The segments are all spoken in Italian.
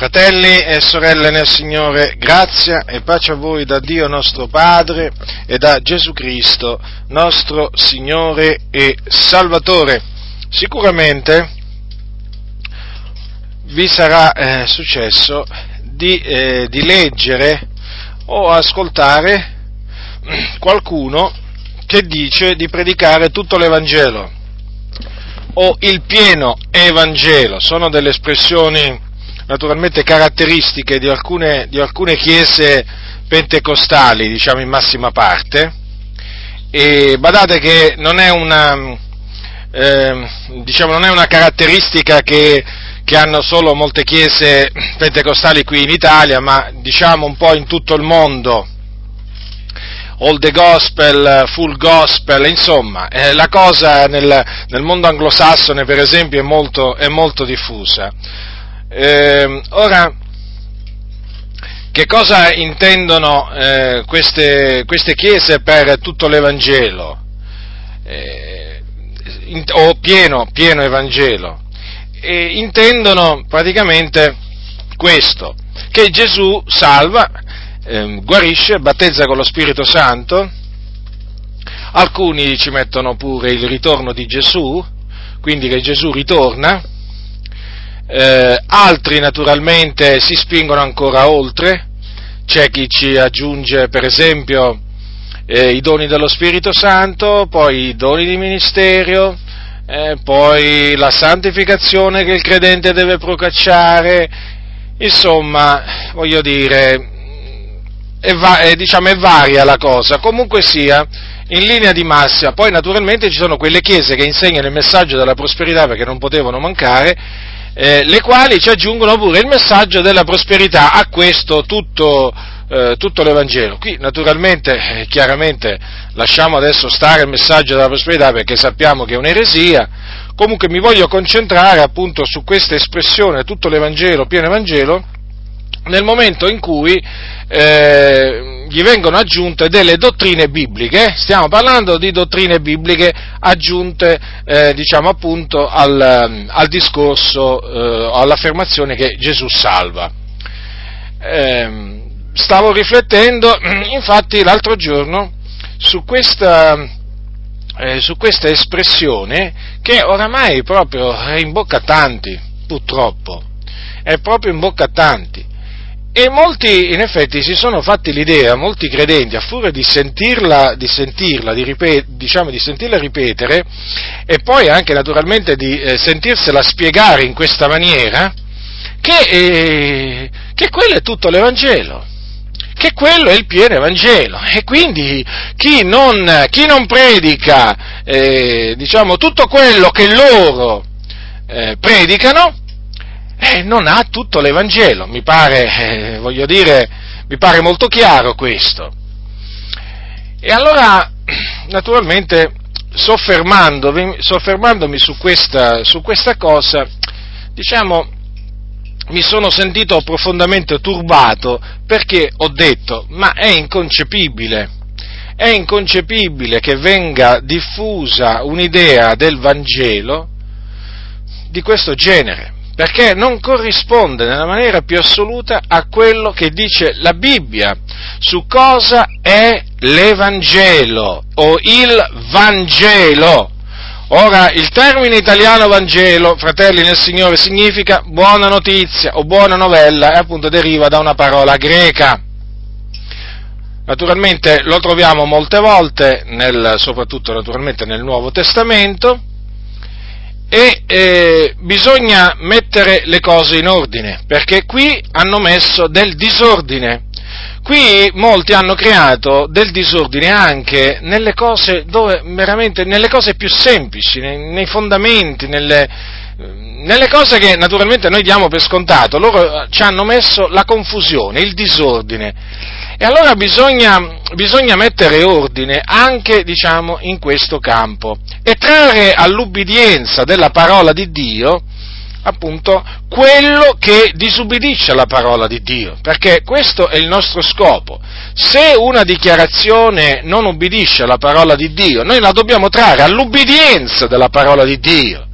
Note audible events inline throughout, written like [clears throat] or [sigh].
Fratelli e sorelle nel Signore, grazia e pace a voi da Dio nostro Padre e da Gesù Cristo, nostro Signore e Salvatore. Sicuramente vi sarà eh, successo di, eh, di leggere o ascoltare qualcuno che dice di predicare tutto l'Evangelo o il pieno Evangelo, sono delle espressioni naturalmente caratteristiche di alcune, di alcune chiese pentecostali, diciamo in massima parte, e badate che non è una, eh, diciamo, non è una caratteristica che, che, hanno solo molte chiese pentecostali qui in Italia, ma diciamo un po' in tutto il mondo. All the gospel, full gospel, insomma, eh, la cosa nel, nel, mondo anglosassone, per esempio, è molto, è molto diffusa. Eh, ora, che cosa intendono eh, queste, queste, chiese per tutto l'Evangelo? Eh, in, o pieno, pieno Evangelo? intendono praticamente questo, che Gesù salva, ehm, guarisce, battezza con lo Spirito Santo, alcuni ci mettono pure il ritorno di Gesù, quindi che Gesù ritorna, eh, altri naturalmente si spingono ancora oltre, c'è chi ci aggiunge per esempio eh, i doni dello Spirito Santo, poi i doni di ministero, eh, poi la santificazione che il credente deve procacciare, insomma, voglio dire, è, va- è, diciamo, è varia la cosa, comunque sia, in linea di massima, poi naturalmente ci sono quelle chiese che insegnano il messaggio della prosperità perché non potevano mancare, eh, le quali ci aggiungono pure il messaggio della prosperità a questo tutto, eh, tutto l'Evangelo. Qui naturalmente, eh, chiaramente, lasciamo adesso stare il messaggio della prosperità perché sappiamo che è un'eresia, comunque mi voglio concentrare appunto su questa espressione, tutto l'Evangelo, pieno Evangelo, nel momento in cui eh, gli vengono aggiunte delle dottrine bibliche, stiamo parlando di dottrine bibliche aggiunte eh, diciamo appunto al, al discorso, eh, all'affermazione che Gesù salva. Ehm, stavo riflettendo [clears throat] infatti l'altro giorno su questa, eh, su questa espressione che oramai proprio è in bocca a tanti, purtroppo, è proprio in bocca a tanti. E molti, in effetti, si sono fatti l'idea, molti credenti, a furia di sentirla, di sentirla, di ripet- diciamo, di sentirla ripetere, e poi anche naturalmente di eh, sentirsela spiegare in questa maniera, che, eh, che quello è tutto l'Evangelo che quello è il pieno Evangelo. E quindi chi non, chi non predica eh, diciamo, tutto quello che loro eh, predicano eh, non ha tutto l'Evangelo, mi pare, eh, voglio dire, mi pare molto chiaro questo. E allora, naturalmente, soffermandomi, soffermandomi su, questa, su questa cosa, diciamo, mi sono sentito profondamente turbato perché ho detto, ma è inconcepibile, è inconcepibile che venga diffusa un'idea del Vangelo di questo genere perché non corrisponde nella maniera più assoluta a quello che dice la Bibbia su cosa è l'Evangelo o il Vangelo. Ora, il termine italiano Vangelo, fratelli nel Signore, significa buona notizia o buona novella e appunto deriva da una parola greca. Naturalmente lo troviamo molte volte, nel, soprattutto nel Nuovo Testamento, e eh, bisogna mettere le cose in ordine, perché qui hanno messo del disordine. Qui molti hanno creato del disordine anche nelle cose, dove, nelle cose più semplici, nei, nei fondamenti, nelle, nelle cose che naturalmente noi diamo per scontato. Loro ci hanno messo la confusione, il disordine. E allora bisogna, bisogna mettere ordine anche, diciamo, in questo campo e trarre all'ubbidienza della parola di Dio appunto quello che disubbidisce alla parola di Dio, perché questo è il nostro scopo. Se una dichiarazione non ubbidisce alla parola di Dio, noi la dobbiamo trarre all'ubbidienza della parola di Dio.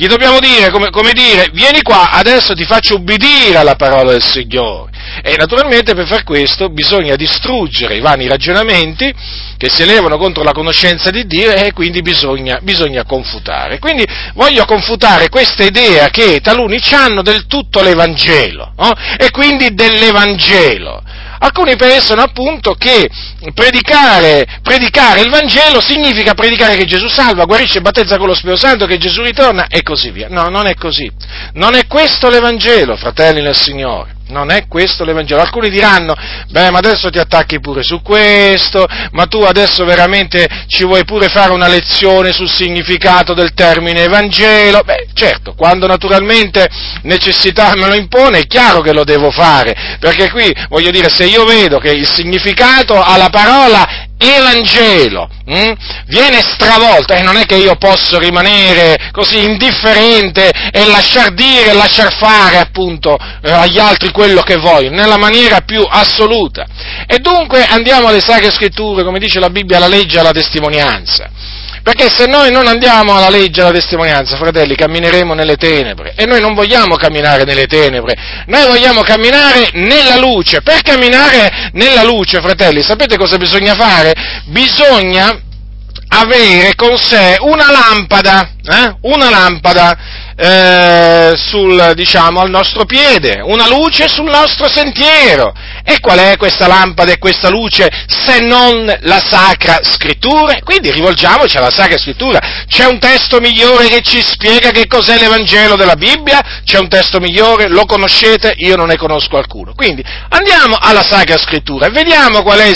Gli dobbiamo dire, come, come dire, vieni qua, adesso ti faccio ubbidire alla parola del Signore. E naturalmente per far questo bisogna distruggere i vani ragionamenti che si elevano contro la conoscenza di Dio e quindi bisogna, bisogna confutare. Quindi voglio confutare questa idea che taluni hanno del tutto l'Evangelo no? e quindi dell'Evangelo. Alcuni pensano appunto che predicare, predicare, il Vangelo significa predicare che Gesù salva, guarisce, battezza con lo Spirito Santo, che Gesù ritorna e così via. No, non è così. Non è questo l'Evangelo, fratelli del Signore. Non è questo l'Evangelo. Alcuni diranno, beh, ma adesso ti attacchi pure su questo, ma tu adesso veramente ci vuoi pure fare una lezione sul significato del termine Evangelo? Beh, certo, quando naturalmente necessità me lo impone, è chiaro che lo devo fare, perché qui, voglio dire, se io vedo che il significato alla parola Evangelo hm, viene stravolto e non è che io posso rimanere così indifferente e lasciar dire, lasciar fare appunto eh, agli altri quello che voglio, nella maniera più assoluta. E dunque andiamo alle sacre scritture, come dice la Bibbia, alla legge e alla testimonianza. Perché se noi non andiamo alla legge e alla testimonianza, fratelli, cammineremo nelle tenebre. E noi non vogliamo camminare nelle tenebre, noi vogliamo camminare nella luce. Per camminare nella luce, fratelli, sapete cosa bisogna fare? Bisogna avere con sé una lampada, eh? una lampada eh, sul, diciamo, al nostro piede, una luce sul nostro sentiero. E qual è questa lampada e questa luce se non la Sacra Scrittura? Quindi rivolgiamoci alla Sacra Scrittura. C'è un testo migliore che ci spiega che cos'è l'Evangelo della Bibbia? C'è un testo migliore? Lo conoscete? Io non ne conosco alcuno. Quindi andiamo alla Sacra Scrittura e vediamo qual, è,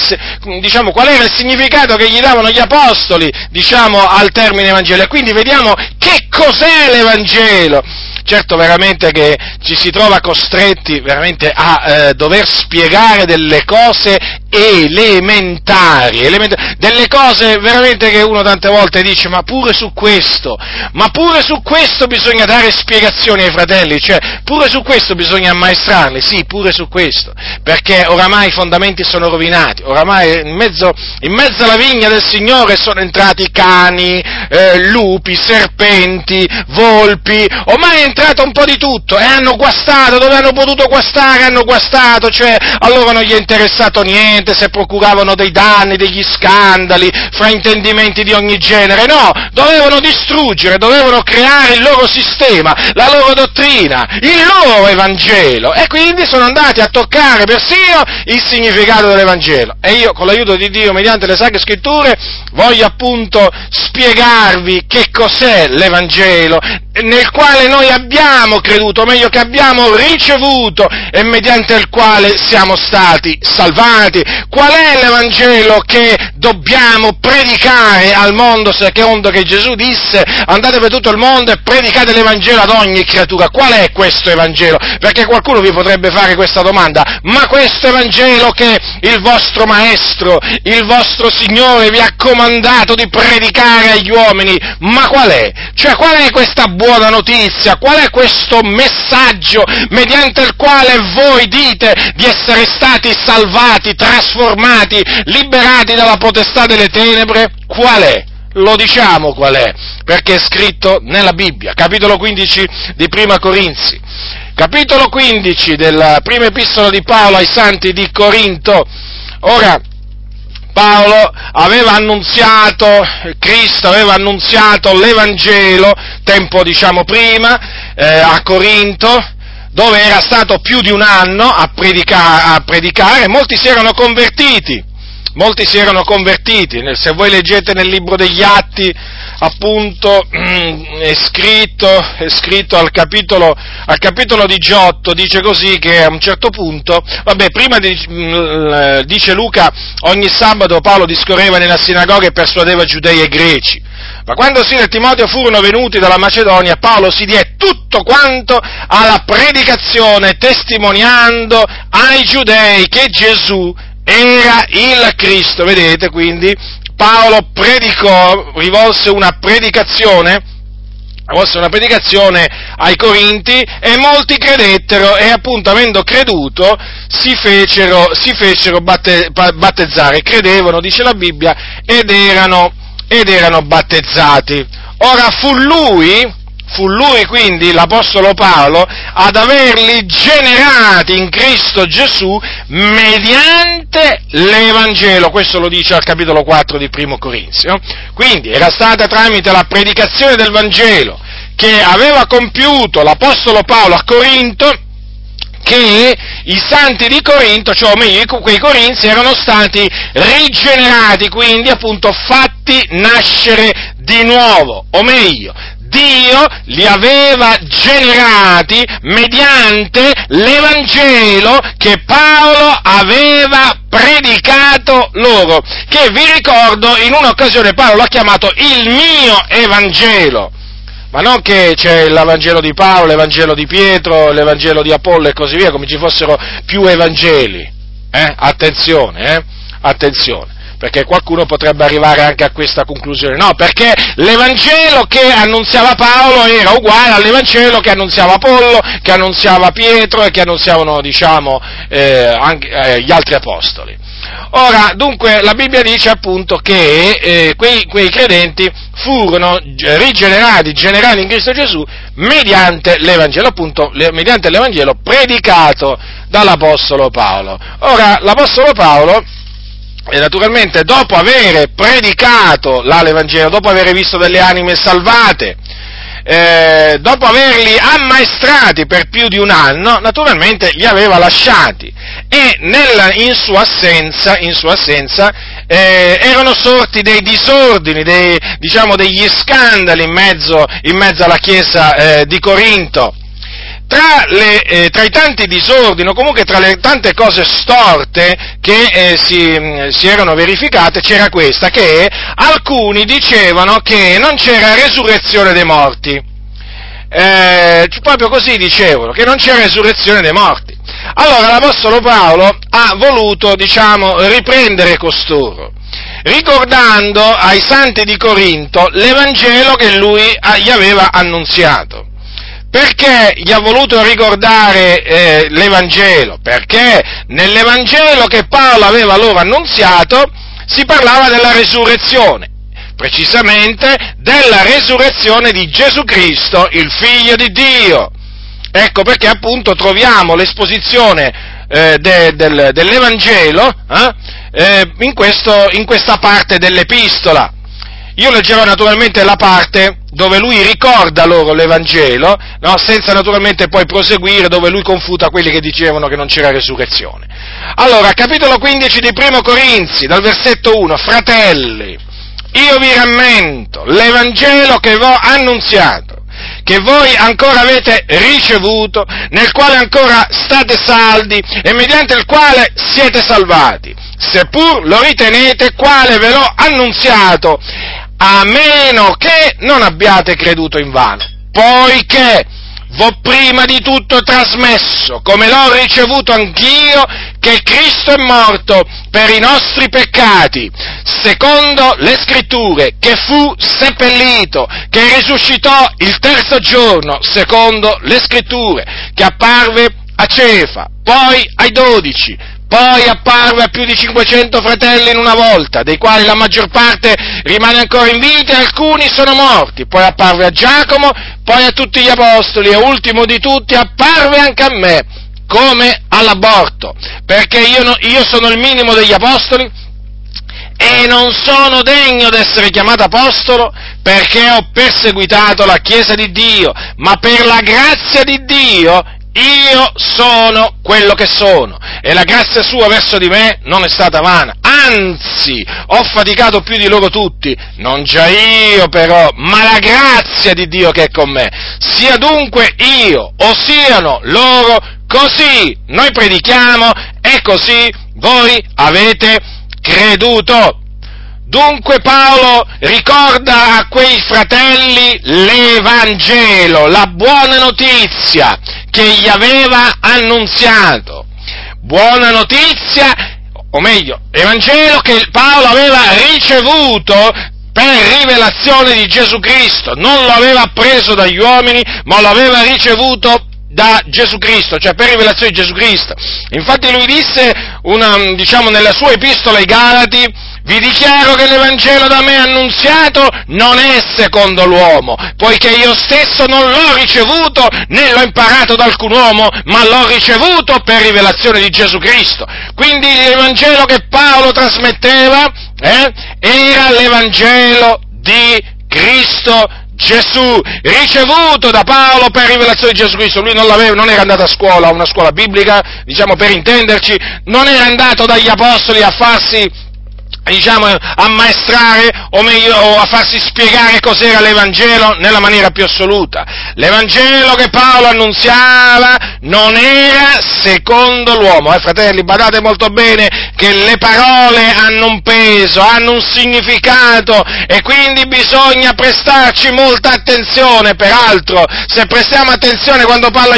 diciamo, qual era il significato che gli davano gli Apostoli, diciamo, al termine Evangelo. E quindi vediamo che cos'è l'Evangelo Vangelo certo veramente che ci si trova costretti veramente a eh, dover spiegare delle cose elementari, elementari, delle cose veramente che uno tante volte dice ma pure su questo, ma pure su questo bisogna dare spiegazioni ai fratelli, cioè pure su questo bisogna ammaestrarli, sì, pure su questo, perché oramai i fondamenti sono rovinati, oramai in mezzo, in mezzo alla vigna del Signore sono entrati cani, eh, lupi, serpenti, volpi, ormai entrato un po' di tutto e hanno guastato, dove hanno potuto guastare hanno guastato, cioè a loro non gli è interessato niente, niente se procuravano dei danni, degli scandali, fraintendimenti di ogni genere, no, dovevano distruggere, dovevano creare il loro sistema, la loro dottrina, il loro Evangelo e quindi sono andati a toccare persino il significato dell'Evangelo. E io con l'aiuto di Dio, mediante le sacre scritture, voglio appunto spiegarvi che cos'è l'Evangelo, nel quale noi abbiamo creduto, o meglio che abbiamo ricevuto e mediante il quale siamo stati salvati. Qual è l'Evangelo che dobbiamo predicare al mondo, secondo che Gesù disse andate per tutto il mondo e predicate l'Evangelo ad ogni creatura? Qual è questo Evangelo? Perché qualcuno vi potrebbe fare questa domanda, ma questo Evangelo che il vostro Maestro, il vostro Signore vi ha comandato di predicare agli uomini, ma qual è? Cioè qual è questa buona buona notizia? Qual è questo messaggio mediante il quale voi dite di essere stati salvati, trasformati, liberati dalla potestà delle tenebre? Qual è? Lo diciamo qual è, perché è scritto nella Bibbia, capitolo 15 di Prima Corinzi, capitolo 15 della prima epistola di Paolo ai santi di Corinto. Ora, Paolo aveva annunziato, Cristo aveva annunziato l'Evangelo tempo diciamo prima eh, a Corinto, dove era stato più di un anno a, predica- a predicare, molti si erano convertiti, molti si erano convertiti, se voi leggete nel libro degli Atti, appunto è scritto, è scritto al, capitolo, al, capitolo, 18, dice così che a un certo punto, vabbè, prima mm, dice Luca, ogni sabato Paolo discorreva nella sinagoga e persuadeva giudei e greci, ma quando Sila e Timoteo furono venuti dalla Macedonia, Paolo si diè tutto quanto alla predicazione, testimoniando ai giudei che Gesù era il Cristo, vedete quindi Paolo predicò, rivolse una predicazione, rivolse una predicazione ai Corinti e molti credettero e appunto avendo creduto si fecero, si fecero batte, battezzare, credevano, dice la Bibbia, ed erano, ed erano battezzati. Ora fu lui, fu lui quindi, l'Apostolo Paolo, ad averli generati in Cristo Gesù mediante l'Evangelo. Questo lo dice al capitolo 4 di Primo Corinzio. Quindi era stata tramite la predicazione del Vangelo che aveva compiuto l'Apostolo Paolo a Corinto che i santi di Corinto, cioè o meglio quei corinzi, erano stati rigenerati, quindi appunto fatti nascere di nuovo, o meglio, Dio li aveva generati mediante l'Evangelo che Paolo aveva predicato loro, che vi ricordo in un'occasione Paolo l'ha chiamato il mio Evangelo ma non che c'è l'Evangelo di Paolo, l'Evangelo di Pietro, l'Evangelo di Apollo e così via, come ci fossero più Evangeli. Eh? Attenzione, eh? attenzione, perché qualcuno potrebbe arrivare anche a questa conclusione. No, perché l'Evangelo che annunziava Paolo era uguale all'Evangelo che annunziava Apollo, che annunziava Pietro e che annunziavano, diciamo, eh, anche, eh, gli altri apostoli. Ora, dunque, la Bibbia dice appunto che eh, quei, quei, credenti furono rigenerati, generati in Cristo Gesù mediante l'Evangelo, appunto, le, mediante l'Evangelo predicato dall'Apostolo Paolo. Ora, l'Apostolo Paolo, eh, naturalmente, dopo aver predicato l'Evangelo, dopo aver visto delle anime salvate, eh, dopo averli ammaestrati per più di un anno, naturalmente li aveva lasciati e nella, in sua assenza, in sua assenza eh, erano sorti dei disordini, dei, diciamo degli scandali in mezzo, in mezzo alla chiesa eh, di Corinto. Tra, le, eh, tra, i tanti disordini, o comunque tra le tante cose storte che eh, si, si, erano verificate, c'era questa, che alcuni dicevano che non c'era resurrezione dei morti. Eh, proprio così dicevano, che non c'era resurrezione dei morti. Allora l'Apostolo Paolo ha voluto, diciamo, riprendere costoro, ricordando ai santi di Corinto l'Evangelo che lui gli aveva annunziato. Perché gli ha voluto ricordare eh, l'Evangelo? Perché nell'Evangelo che Paolo aveva loro annunziato si parlava della resurrezione, precisamente della resurrezione di Gesù Cristo, il Figlio di Dio. Ecco perché appunto troviamo l'esposizione eh, de, del, dell'Evangelo eh, eh, in, questo, in questa parte dell'epistola. Io leggerò naturalmente la parte dove lui ricorda loro l'Evangelo, no? senza naturalmente poi proseguire dove lui confuta quelli che dicevano che non c'era resurrezione. Allora, capitolo 15 di Primo Corinzi, dal versetto 1, fratelli, io vi rammento l'Evangelo che vi ho annunziato, che voi ancora avete ricevuto, nel quale ancora state saldi e mediante il quale siete salvati, seppur lo ritenete quale ve l'ho annunziato, a meno che non abbiate creduto in vano, poiché v'ho prima di tutto trasmesso, come l'ho ricevuto anch'io, che Cristo è morto per i nostri peccati, secondo le scritture, che fu seppellito, che risuscitò il terzo giorno, secondo le scritture, che apparve a Cefa, poi ai dodici, poi apparve a più di 500 fratelli in una volta, dei quali la maggior parte rimane ancora in vita e alcuni sono morti. Poi apparve a Giacomo, poi a tutti gli apostoli e ultimo di tutti apparve anche a me, come all'aborto, perché io, no, io sono il minimo degli apostoli e non sono degno d'essere chiamato apostolo perché ho perseguitato la Chiesa di Dio, ma per la grazia di Dio io sono quello che sono e la grazia sua verso di me non è stata vana, anzi ho faticato più di loro tutti, non già io però, ma la grazia di Dio che è con me, sia dunque io o siano loro, così noi predichiamo e così voi avete creduto. Dunque Paolo ricorda a quei fratelli l'Evangelo, la buona notizia che gli aveva annunziato. Buona notizia, o meglio, Evangelo che Paolo aveva ricevuto per rivelazione di Gesù Cristo, non lo aveva preso dagli uomini, ma lo aveva ricevuto da Gesù Cristo, cioè per rivelazione di Gesù Cristo. Infatti lui disse, una, diciamo, nella sua epistola ai Galati, vi dichiaro che l'Evangelo da me annunziato non è secondo l'uomo, poiché io stesso non l'ho ricevuto né l'ho imparato da alcun uomo, ma l'ho ricevuto per rivelazione di Gesù Cristo. Quindi l'Evangelo che Paolo trasmetteva eh, era l'Evangelo di Cristo Gesù, ricevuto da Paolo per rivelazione di Gesù Cristo. Lui non, non, era andato a scuola, a una scuola biblica, diciamo per intenderci, non era andato dagli apostoli a farsi diciamo, a maestrare o meglio a farsi spiegare cos'era l'Evangelo nella maniera più assoluta. L'Evangelo che Paolo annunziava non era secondo l'uomo. Eh, fratelli, badate molto bene che le parole hanno un peso, hanno un significato e quindi bisogna prestarci molta attenzione. Peraltro, se prestiamo attenzione quando, parla,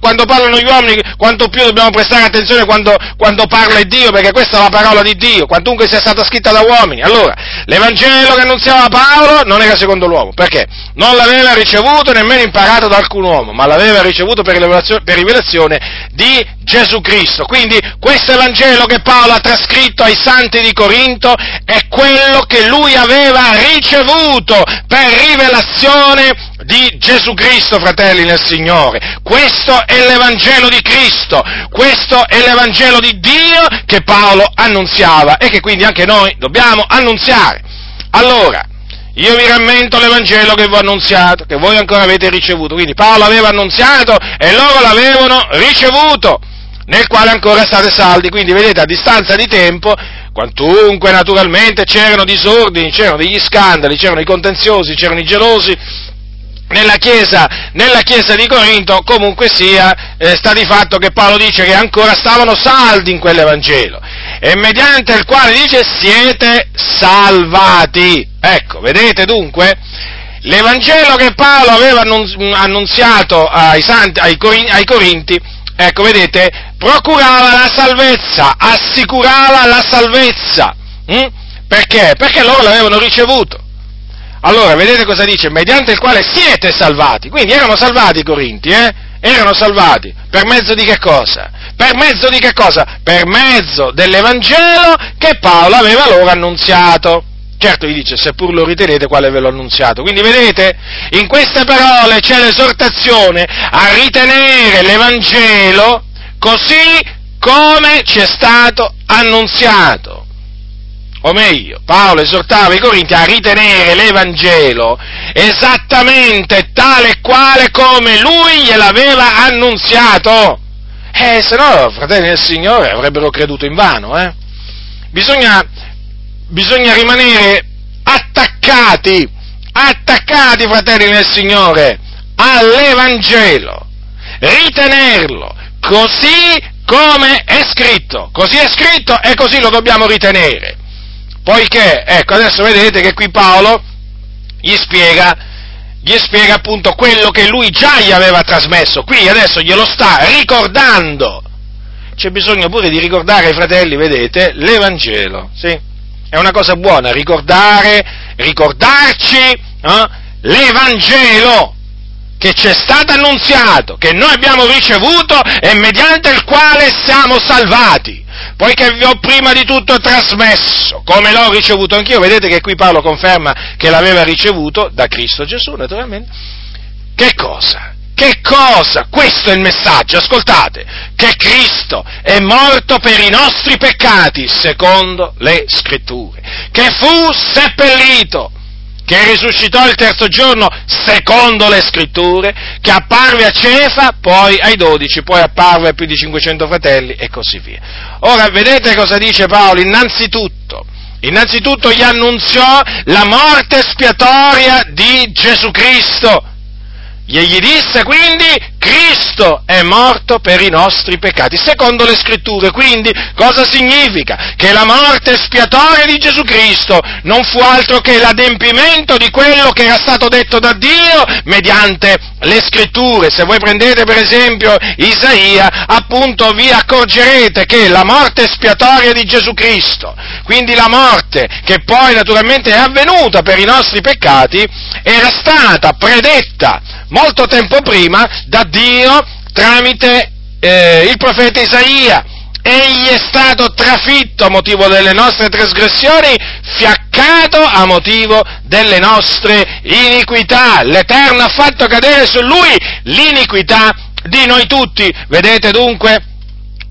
quando parlano gli uomini, quanto più dobbiamo prestare attenzione quando, quando parla Dio, perché questa è la parola di Dio, quantunque sia stata scritta da uomini. Allora, l'Evangelo che annunziava Paolo non era secondo l'uomo, perché? Non l'aveva ricevuto nemmeno imparato da alcun uomo, ma l'aveva ricevuto per rivelazione, per rivelazione di Gesù Cristo. Quindi questo Evangelo che Paolo ha trascritto ai santi di Corinto è quello che lui aveva ricevuto per rivelazione di Gesù Cristo, fratelli nel Signore. Questo è l'Evangelo di Cristo, questo è l'Evangelo di Dio che Paolo annunziava e che quindi anche noi dobbiamo annunziare. Allora, io vi rammento l'Evangelo che vi ho annunziato, che voi ancora avete ricevuto. Quindi Paolo aveva annunziato e loro l'avevano ricevuto, nel quale ancora state saldi. Quindi vedete, a distanza di tempo, quantunque naturalmente c'erano disordini, c'erano degli scandali, c'erano i contenziosi, c'erano i gelosi, nella chiesa, nella chiesa, di Corinto comunque sia, eh, sta di fatto che Paolo dice che ancora stavano saldi in quell'Evangelo e mediante il quale dice siete salvati. Ecco, vedete dunque? L'Evangelo che Paolo aveva annunziato ai, santi, ai, ai Corinti, ecco, vedete, procurava la salvezza, assicurava la salvezza. Hm? Perché? Perché loro l'avevano ricevuto. Allora, vedete cosa dice? Mediante il quale siete salvati. Quindi erano salvati i Corinti, eh? Erano salvati. Per mezzo di che cosa? Per mezzo di che cosa? Per mezzo dell'Evangelo che Paolo aveva loro annunziato. Certo gli dice, seppur lo ritenete, quale ve l'ho annunziato. Quindi vedete, in queste parole c'è l'esortazione a ritenere l'Evangelo così come ci è stato annunziato o meglio, Paolo esortava i Corinti a ritenere l'Evangelo esattamente tale e quale come lui gliel'aveva annunziato. Eh, se no, fratelli del Signore avrebbero creduto in vano, eh. Bisogna, bisogna rimanere attaccati, attaccati, fratelli del Signore, all'Evangelo, ritenerlo così come è scritto, così è scritto e così lo dobbiamo ritenere. Poiché, ecco, adesso vedete che qui Paolo gli spiega, gli spiega appunto quello che lui già gli aveva trasmesso, qui adesso glielo sta ricordando. C'è bisogno pure di ricordare ai fratelli, vedete, l'Evangelo, sì? È una cosa buona ricordare, ricordarci eh, l'Evangelo che ci è stato annunziato, che noi abbiamo ricevuto e mediante il quale siamo salvati poiché vi ho prima di tutto trasmesso, come l'ho ricevuto anch'io, vedete che qui Paolo conferma che l'aveva ricevuto da Cristo Gesù, naturalmente. Che cosa? Che cosa? Questo è il messaggio, ascoltate, che Cristo è morto per i nostri peccati, secondo le scritture, che fu seppellito che risuscitò il terzo giorno secondo le scritture, che apparve a Cefa, poi ai dodici, poi apparve a più di 500 fratelli e così via. Ora vedete cosa dice Paolo? Innanzitutto, innanzitutto gli annunziò la morte spiatoria di Gesù Cristo Gli disse quindi, Cristo è morto per i nostri peccati, secondo le scritture. Quindi, cosa significa? Che la morte spiatoria di Gesù Cristo non fu altro che l'adempimento di quello che era stato detto da Dio mediante le scritture. Se voi prendete per esempio Isaia, appunto vi accorgerete che la morte spiatoria di Gesù Cristo, quindi la morte che poi naturalmente è avvenuta per i nostri peccati, era stata predetta molto tempo prima da Dio tramite eh, il profeta Isaia. Egli è stato trafitto a motivo delle nostre trasgressioni, fiaccato a motivo delle nostre iniquità. L'Eterno ha fatto cadere su lui l'iniquità di noi tutti. Vedete dunque?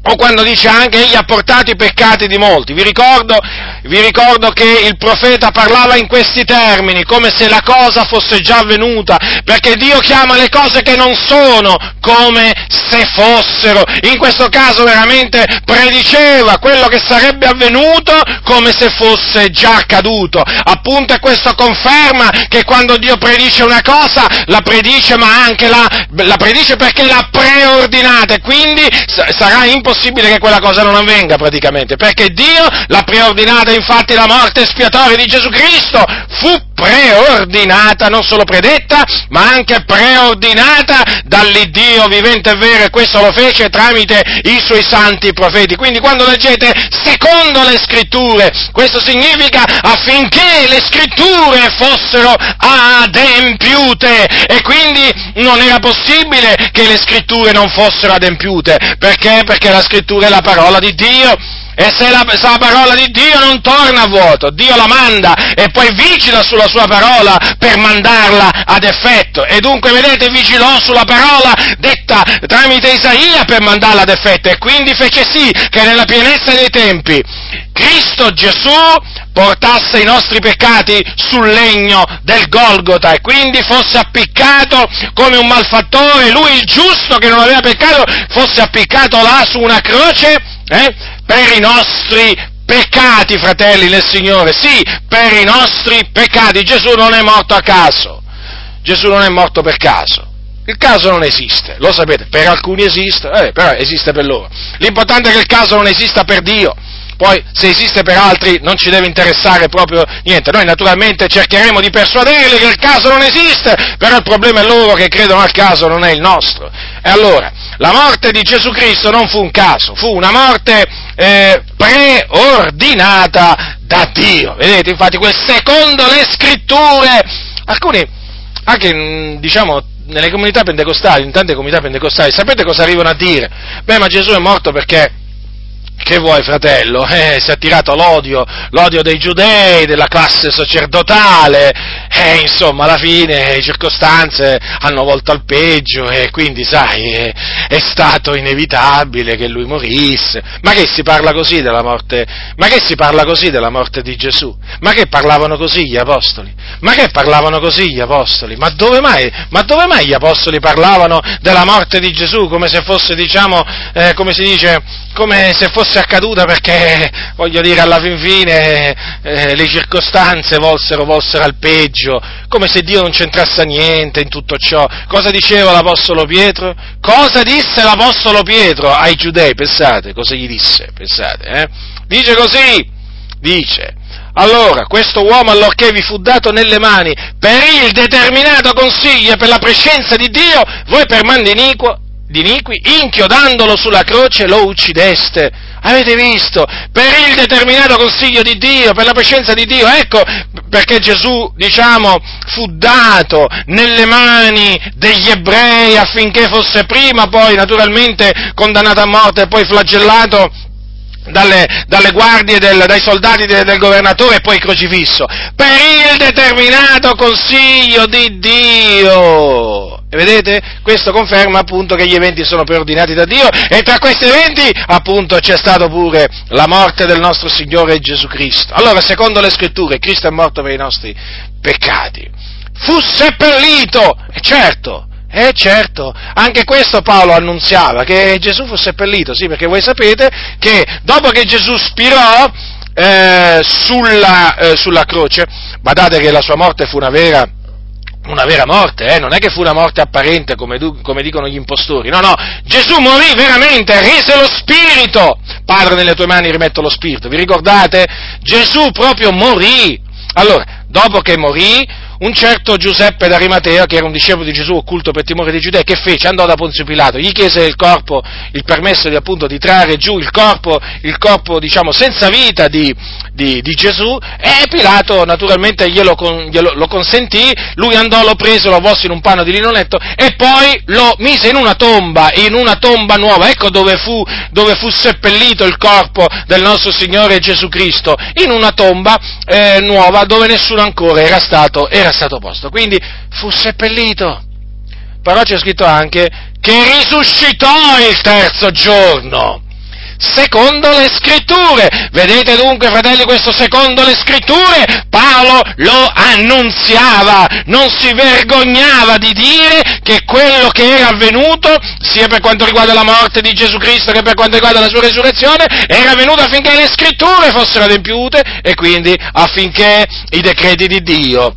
O quando dice anche egli ha portato i peccati di molti. Vi ricordo, vi ricordo, che il profeta parlava in questi termini, come se la cosa fosse già avvenuta, perché Dio chiama le cose che non sono come se fossero. In questo caso veramente prediceva quello che sarebbe avvenuto come se fosse già accaduto. Appunto e questo conferma che quando Dio predice una cosa, la predice ma anche la, la predice perché l'ha preordinata e quindi sarà impossibile possibile che quella cosa non avvenga praticamente, perché Dio l'ha preordinata, infatti la morte espiatoria di Gesù Cristo fu preordinata, non solo predetta, ma anche preordinata dall'Iddio vivente e vero e questo lo fece tramite i suoi santi profeti. Quindi quando leggete secondo le scritture, questo significa affinché le scritture fossero adempiute e quindi non era possibile che le scritture non fossero adempiute. Perché? Perché la scrittura è la parola di Dio e se la, se la, parola di Dio non torna a vuoto, Dio la manda e poi vigila sulla sua parola per mandarla ad effetto. E dunque, vedete, vigilò sulla parola detta tramite Isaia per mandarla ad effetto. E quindi fece sì che nella pienezza dei tempi Cristo Gesù portasse i nostri peccati sul legno del Golgota e quindi fosse appiccato come un malfattore, lui il giusto che non aveva peccato, fosse appiccato là su una croce eh, per i nostri peccati, fratelli nel Signore, sì, per i nostri peccati. Gesù non è morto a caso, Gesù non è morto per caso. Il caso non esiste, lo sapete, per alcuni esiste, eh, però esiste per loro. L'importante è che il caso non esista per Dio poi se esiste per altri non ci deve interessare proprio niente. Noi naturalmente cercheremo di persuaderli che il caso non esiste, però il problema è loro che credono al caso, non è il nostro. E allora, la morte di Gesù Cristo non fu un caso, fu una morte eh, preordinata da Dio. Vedete, infatti, quel secondo le scritture, alcuni, anche diciamo, nelle comunità pentecostali, in tante comunità pentecostali, sapete cosa arrivano a dire? Beh, ma Gesù è morto perché che vuoi, fratello? Eh, si è attirato l'odio, l'odio dei giudei, della classe sacerdotale, e insomma, alla fine le circostanze hanno volto al peggio e quindi, sai, è, è, stato inevitabile che lui morisse. Ma che si parla così della morte? Ma che si parla così della morte di Gesù? Ma che parlavano così gli apostoli? Ma che parlavano così gli apostoli? Ma dove mai, ma dove mai gli apostoli parlavano della morte di Gesù come se fosse, diciamo, eh, come si dice, come se fosse accaduta perché, voglio dire, alla fin fine eh, le circostanze volsero, volsero al peggio, come se Dio non c'entrasse niente in tutto ciò. Cosa diceva l'Apostolo Pietro? Cosa disse l'Apostolo Pietro ai giudei? Pensate, cosa gli disse? Pensate, eh? Dice così, dice, allora, questo uomo, allorché vi fu dato nelle mani per il determinato consiglio e per la prescenza di Dio, voi per mando iniquo di iniqui, inchiodandolo sulla croce lo uccideste. Avete visto? Per il determinato consiglio di Dio, per la prescenza di Dio, ecco perché Gesù, diciamo, fu dato nelle mani degli ebrei affinché fosse prima poi naturalmente condannato a morte e poi flagellato dalle, dalle guardie, del, dai soldati del, del, governatore e poi crocifisso, per il determinato consiglio di Dio. E vedete? Questo conferma appunto che gli eventi sono preordinati da Dio e tra questi eventi appunto c'è stata pure la morte del nostro Signore Gesù Cristo. Allora, secondo le scritture, Cristo è morto per i nostri peccati. Fu seppellito, certo, eh certo, anche questo Paolo annunziava, che Gesù fu seppellito, sì, perché voi sapete che dopo che Gesù spirò eh, sulla, eh, sulla, croce, badate che la sua morte fu una vera, una vera morte, eh? non è che fu una morte apparente come, come, dicono gli impostori, no, no, Gesù morì veramente, rese lo spirito, Padre nelle tue mani rimetto lo spirito, vi ricordate? Gesù proprio morì, allora, dopo che morì, un certo Giuseppe d'Arimatea, che era un discepolo di Gesù occulto per timore dei giudei, che fece? Andò da Ponzio Pilato, gli chiese il corpo, il permesso di, appunto, di trarre giù il corpo, il corpo diciamo, senza vita di, di, di, Gesù, e Pilato naturalmente glielo, glielo lo consentì, lui andò, lo prese, lo avvolse in un panno di linonetto e poi lo mise in una tomba, in una tomba nuova, ecco dove fu, dove fu seppellito il corpo del nostro Signore Gesù Cristo, in una tomba eh, nuova dove nessuno ancora era stato, era stato posto. Quindi fu seppellito. Però c'è scritto anche che risuscitò il terzo giorno secondo le scritture. Vedete dunque, fratelli, questo secondo le scritture Paolo lo annunziava, non si vergognava di dire che quello che era avvenuto, sia per quanto riguarda la morte di Gesù Cristo che per quanto riguarda la sua resurrezione, era avvenuto affinché le scritture fossero adempiute e quindi affinché i decreti di Dio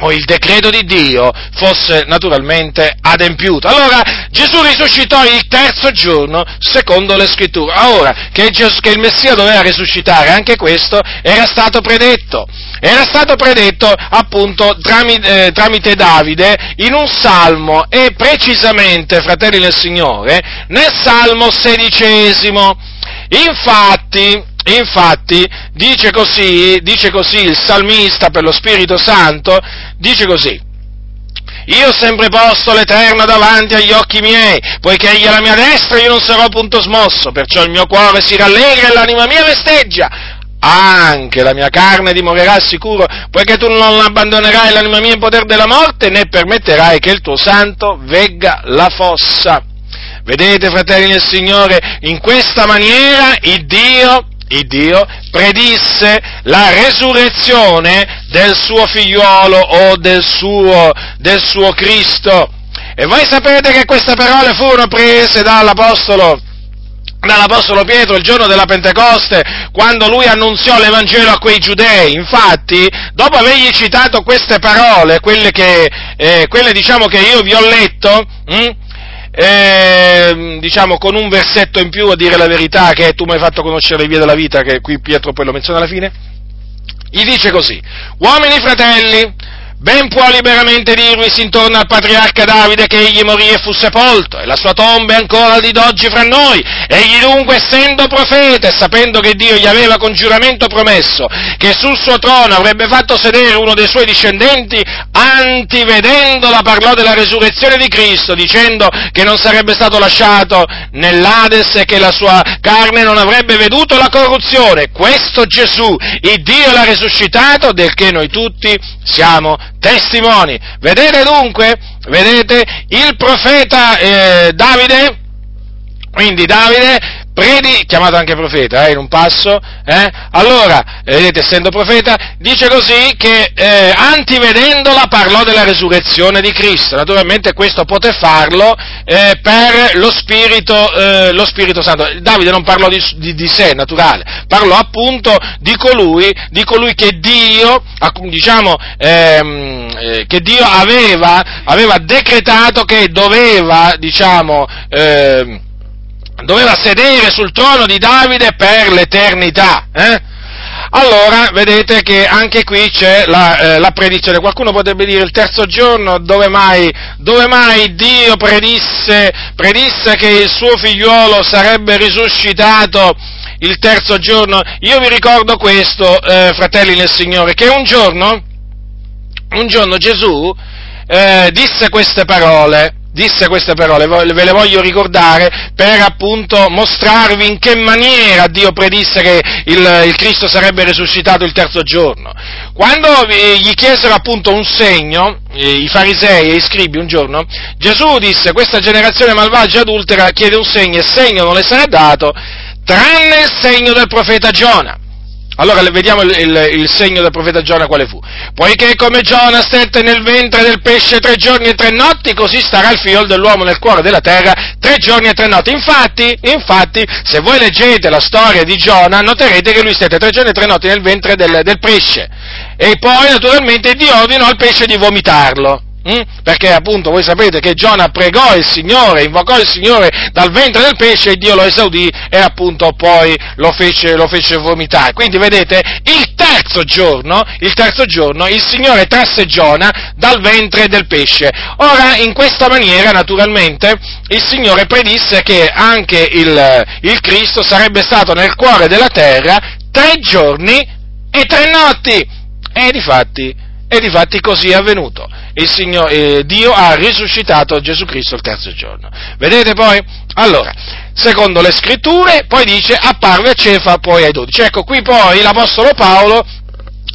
o il decreto di Dio fosse naturalmente adempiuto. Allora Gesù risuscitò il terzo giorno secondo le scritture. Ora che, Gesù, che il Messia doveva risuscitare, anche questo era stato predetto. Era stato predetto appunto tramite, eh, tramite Davide in un salmo e precisamente, fratelli del Signore, nel salmo sedicesimo. Infatti, Infatti, dice così, dice così il salmista per lo Spirito Santo, dice così, io ho sempre posto l'Eterno davanti agli occhi miei, poiché egli è la mia destra io non sarò punto smosso, perciò il mio cuore si rallegra e l'anima mia festeggia. Anche la mia carne dimorerà sicuro, poiché tu non abbandonerai l'anima mia in potere della morte, né permetterai che il tuo santo vegga la fossa. Vedete, fratelli del Signore, in questa maniera il Dio il Dio predisse la resurrezione del suo figliuolo o del suo, del suo Cristo. E voi sapete che queste parole furono prese dall'Apostolo, dall'Apostolo Pietro il giorno della Pentecoste, quando lui annunziò l'Evangelo a quei giudei. Infatti, dopo avergli citato queste parole, quelle che, eh, quelle diciamo che io vi ho letto, hm, eh, diciamo con un versetto in più a dire la verità che tu mi hai fatto conoscere le vie della vita, che qui Pietro poi lo menziona alla fine, gli dice così, uomini fratelli, Ben può liberamente dirvisi intorno al patriarca Davide che egli morì e fu sepolto, e la sua tomba è ancora di d'oggi fra noi. Egli dunque, essendo profeta e sapendo che Dio gli aveva con giuramento promesso che sul suo trono avrebbe fatto sedere uno dei suoi discendenti, antivedendola parlò della resurrezione di Cristo, dicendo che non sarebbe stato lasciato nell'Ades e che la sua carne non avrebbe veduto la corruzione. Questo Gesù, il Dio l'ha risuscitato, del che noi tutti siamo testimoni. Vedete dunque, vedete, il profeta eh, Davide, quindi Davide predi, chiamato anche profeta eh, in un passo, eh? allora, vedete, essendo profeta, dice così che eh, antivedendola parlò della resurrezione di Cristo. Naturalmente questo poté farlo eh, per lo spirito, eh, lo spirito, Santo. Davide non parlò di, di, di, sé, naturale, parlò appunto di colui, di colui che Dio, diciamo, ehm, eh, che Dio aveva, aveva, decretato che doveva, diciamo, ehm, doveva sedere sul trono di Davide per l'eternità. Eh? Allora, vedete che anche qui c'è la, eh, la, predizione. Qualcuno potrebbe dire il terzo giorno, dove mai, dove mai Dio predisse, predisse, che il suo figliuolo sarebbe risuscitato il terzo giorno? Io vi ricordo questo, eh, fratelli nel Signore, che un giorno, un giorno Gesù eh, disse queste parole disse queste parole, ve le voglio ricordare per appunto mostrarvi in che maniera Dio predisse che il, il Cristo sarebbe risuscitato il terzo giorno. Quando gli chiesero appunto un segno, i farisei e i scribi un giorno, Gesù disse questa generazione malvagia adultera chiede un segno e segno non le sarà dato tranne il segno del profeta Giona. Allora vediamo il, il, il, segno del profeta Giona quale fu. Poiché come Giona stette nel ventre del pesce tre giorni e tre notti, così starà il figlio dell'uomo nel cuore della terra tre giorni e tre notti. Infatti, infatti, se voi leggete la storia di Giona, noterete che lui stette tre giorni e tre notti nel ventre del, del pesce. E poi, naturalmente, Dio ordinò al pesce di vomitarlo. Mm? Perché appunto voi sapete che Giona pregò il Signore, invocò il Signore dal ventre del pesce e Dio lo esaudì e appunto poi lo fece, lo fece vomitare. Quindi vedete, il terzo giorno, il terzo giorno il Signore trasse Giona dal ventre del pesce. Ora, in questa maniera, naturalmente, il Signore predisse che anche il, il Cristo sarebbe stato nel cuore della terra tre giorni e tre notti. E difatti, e difatti così è avvenuto il Signore, eh, Dio ha risuscitato Gesù Cristo il terzo giorno. Vedete poi? Allora, secondo le scritture, poi dice apparve a Cefa, poi ai dodici. Ecco, qui poi l'Apostolo Paolo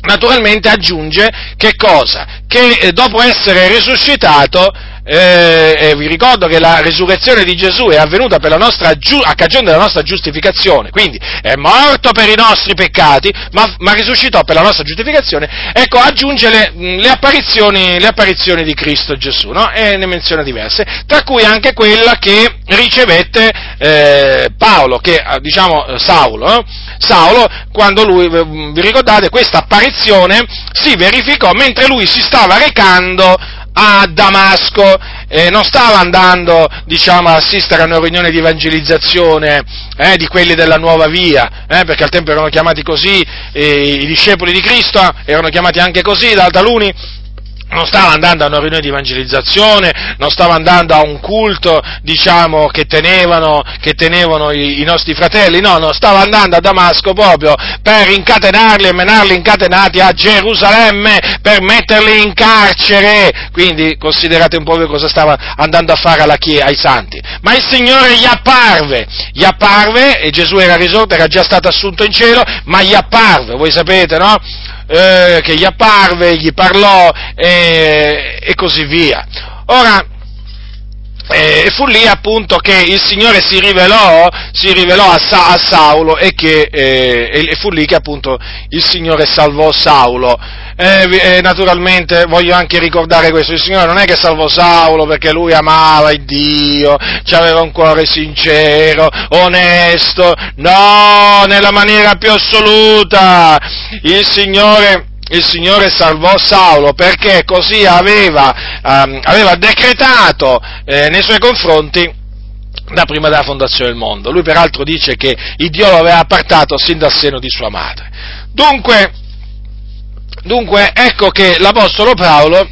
naturalmente aggiunge che cosa? Che eh, dopo essere risuscitato eh, eh, vi ricordo che la risurrezione di Gesù è avvenuta nostra, a cagione della nostra giustificazione, quindi è morto per i nostri peccati, ma, ma risuscitò per la nostra giustificazione, ecco, aggiunge le, le, apparizioni, le apparizioni, di Cristo Gesù, no? e ne menziona diverse, tra cui anche quella che ricevette eh, Paolo, che, eh, diciamo Saulo, Saulo, quando lui, vi ricordate, questa apparizione si verificò mentre lui si stava recando a Damasco, eh, non stava andando diciamo, a assistere a una riunione di evangelizzazione eh, di quelli della nuova via, eh, perché al tempo erano chiamati così, i discepoli di Cristo erano chiamati anche così da taluni, non stava andando a una riunione di evangelizzazione, non stava andando a un culto, diciamo, che tenevano, che tenevano i, i, nostri fratelli, no, no, stava andando a Damasco proprio per incatenarli e menarli incatenati a Gerusalemme, per metterli in carcere. Quindi considerate un po' cosa stava andando a fare Chiesa, ai santi. Ma il Signore gli apparve, gli apparve, e Gesù era risorto, era già stato assunto in cielo, ma gli apparve, voi sapete, no? Eh, che gli apparve, gli parlò eh, e così via. Ora, eh, fu lì appunto che il Signore si rivelò, si rivelò a, Sa- a, Saulo e, che, eh, e fu lì che appunto il Signore salvò Saulo. Eh, eh, naturalmente voglio anche ricordare questo, il Signore non è che salvò Saulo perché lui amava il Dio, aveva un cuore sincero, onesto, no, nella maniera più assoluta, il Signore il Signore salvò Saulo perché così aveva, um, aveva decretato eh, nei suoi confronti da prima della fondazione del mondo. Lui peraltro dice che il Dio lo aveva appartato sin dal seno di sua madre. Dunque, Dunque, ecco che l'Apostolo Paolo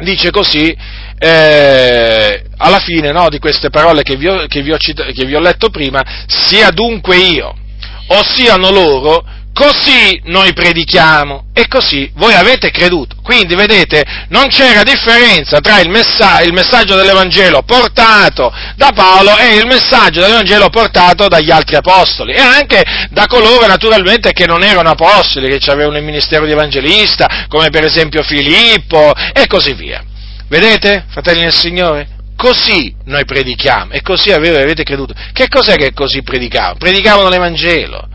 dice così, eh, alla fine no, di queste parole che vi, ho, che, vi ho, che vi ho letto prima, sia dunque io, o siano loro, Così noi predichiamo e così voi avete creduto. Quindi vedete, non c'era differenza tra il, messa- il, messaggio dell'Evangelo portato da Paolo e il messaggio dell'Evangelo portato dagli altri apostoli e anche da coloro naturalmente che non erano apostoli, che avevano il ministero di evangelista, come per esempio Filippo e così via. Vedete, fratelli del Signore? Così noi predichiamo e così avete creduto. Che cos'è che così predicavano? Predicavano l'Evangelo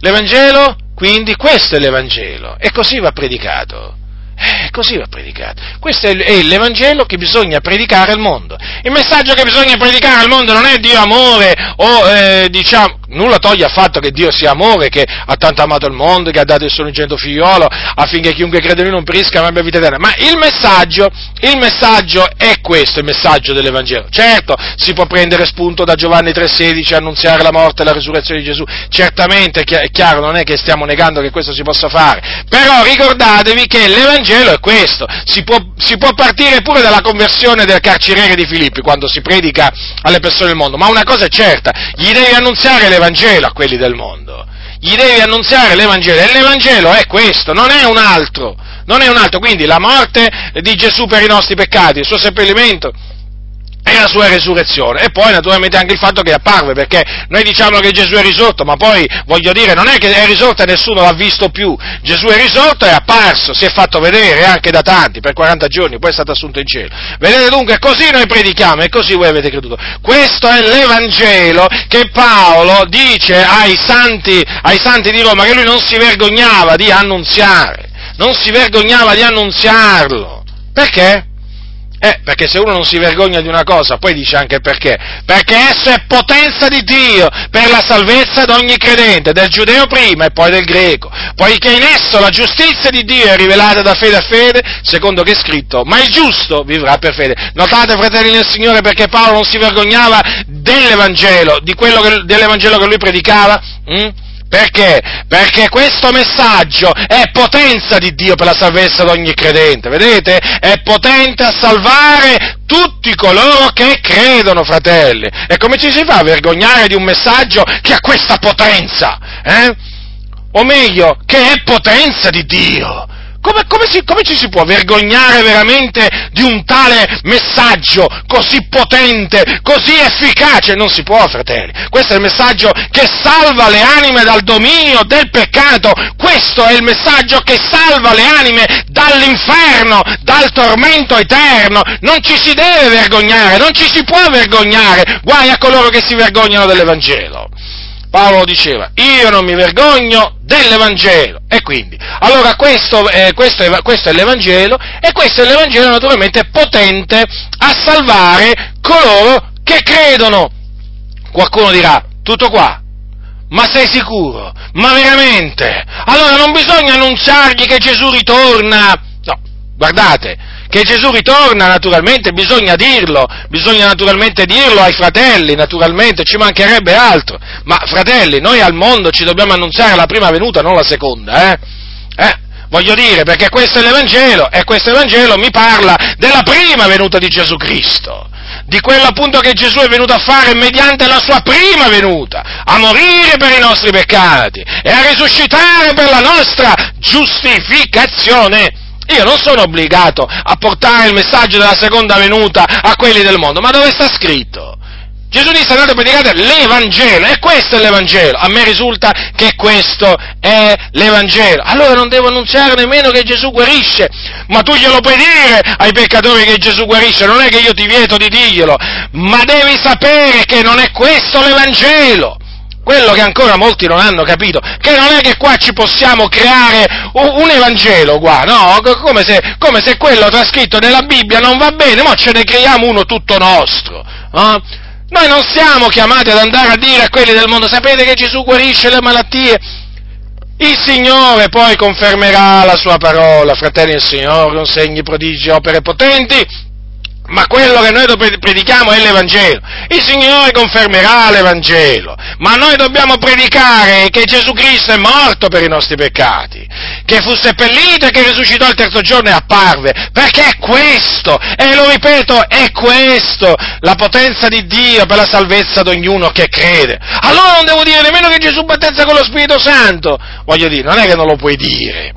L'Evangelo, quindi, questo è l'Evangelo e così va predicato. Eh, così va predicato. Questo è l'Evangelo che bisogna predicare al mondo. Il messaggio che bisogna predicare al mondo non è Dio amore o eh, diciamo, nulla toglie al fatto che Dio sia amore, che ha tanto amato il mondo, che ha dato il suo ingenito figliolo affinché chiunque crede in lui non perisca ma abbia vita eterna. Ma il messaggio, il messaggio è questo, il messaggio dell'Evangelo. Certo, si può prendere spunto da Giovanni 3,16 annunziare la morte e la risurrezione di Gesù. Certamente è chiaro, non è che stiamo negando che questo si possa fare. Però ricordatevi che l'Evangelo è questo. Si può, si può partire pure dalla conversione del carceriere di Filippi quando si predica alle persone del mondo. Ma una cosa è certa, gli devi annunziare l'Evangelo l'Evangelo a quelli del mondo. Gli devi annunziare l'Evangelo e l'Evangelo è questo, non è un altro. Non è un altro, quindi la morte di Gesù per i nostri peccati, il suo seppellimento la sua resurrezione. E poi naturalmente anche il fatto che apparve, perché noi diciamo che Gesù è risorto, ma poi voglio dire, non è che è risorto e nessuno l'ha visto più. Gesù è risorto, è apparso, si è fatto vedere anche da tanti, per 40 giorni, poi è stato assunto in cielo. Vedete dunque, così noi predichiamo e così voi avete creduto. Questo è l'Evangelo che Paolo dice ai santi, ai santi di Roma, che lui non si vergognava di annunziare, non si vergognava di annunziarlo. Perché? Eh, perché se uno non si vergogna di una cosa, poi dice anche perché. Perché esso è potenza di Dio per la salvezza di ogni credente, del giudeo prima e poi del greco. Poiché in esso la giustizia di Dio è rivelata da fede a fede, secondo che è scritto, ma il giusto vivrà per fede. Notate, fratelli del Signore, perché Paolo non si vergognava dell'Evangelo, di quello che, dell'Evangelo che lui predicava? Hm? Perché? Perché questo messaggio è potenza di Dio per la salvezza di ogni credente, vedete? È potente a salvare tutti coloro che credono, fratelli. E come ci si fa a vergognare di un messaggio che ha questa potenza? Eh? O meglio, che è potenza di Dio. Come, come, si, come, ci si può vergognare veramente di un tale messaggio così potente, così efficace? Non si può, fratelli. Questo è il messaggio che salva le anime dal dominio del peccato. Questo è il messaggio che salva le anime dall'inferno, dal tormento eterno. Non ci si deve vergognare, non ci si può vergognare. Guai a coloro che si vergognano dell'Evangelo. Paolo diceva, io non mi vergogno dell'Evangelo. E quindi, allora questo, eh, questo, è, questo, è, l'Evangelo e questo è l'Evangelo naturalmente potente a salvare coloro che credono. Qualcuno dirà, tutto qua? Ma sei sicuro? Ma veramente? Allora non bisogna annunciargli che Gesù ritorna. No, guardate, che Gesù ritorna, naturalmente, bisogna dirlo, bisogna naturalmente dirlo ai fratelli, naturalmente, ci mancherebbe altro. Ma fratelli, noi al mondo ci dobbiamo annunziare la prima venuta, non la seconda, eh? Eh? Voglio dire, perché questo è l'Evangelo, e questo Evangelo mi parla della prima venuta di Gesù Cristo, di quello appunto che Gesù è venuto a fare mediante la sua prima venuta, a morire per i nostri peccati e a risuscitare per la nostra giustificazione. Io non sono obbligato a portare il messaggio della seconda venuta a quelli del mondo, ma dove sta scritto? Gesù disse andate a predicare l'Evangelo, e questo è l'Evangelo. A me risulta che questo è l'Evangelo. Allora non devo annunziare nemmeno che Gesù guarisce, ma tu glielo puoi dire ai peccatori che Gesù guarisce, non è che io ti vieto di dirglielo, ma devi sapere che non è questo l'Evangelo quello che ancora molti non hanno capito, che non è che qua ci possiamo creare un, un Evangelo qua, no? Come se, come se, quello trascritto nella Bibbia non va bene, ma ce ne creiamo uno tutto nostro. Eh? Noi non siamo chiamati ad andare a dire a quelli del mondo, sapete che Gesù guarisce le malattie? Il Signore poi confermerà la sua parola, fratelli del Signore, con segni, prodigi, opere potenti, ma quello che noi predichiamo è l'Evangelo. Il Signore confermerà l'Evangelo, ma noi dobbiamo predicare che Gesù Cristo è morto per i nostri peccati, che fu seppellito e che risuscitò il terzo giorno e apparve, perché è questo, e lo ripeto, è questo, la potenza di Dio per la salvezza di ognuno che crede. Allora non devo dire nemmeno che Gesù battezza con lo Spirito Santo, voglio dire, non è che non lo puoi dire,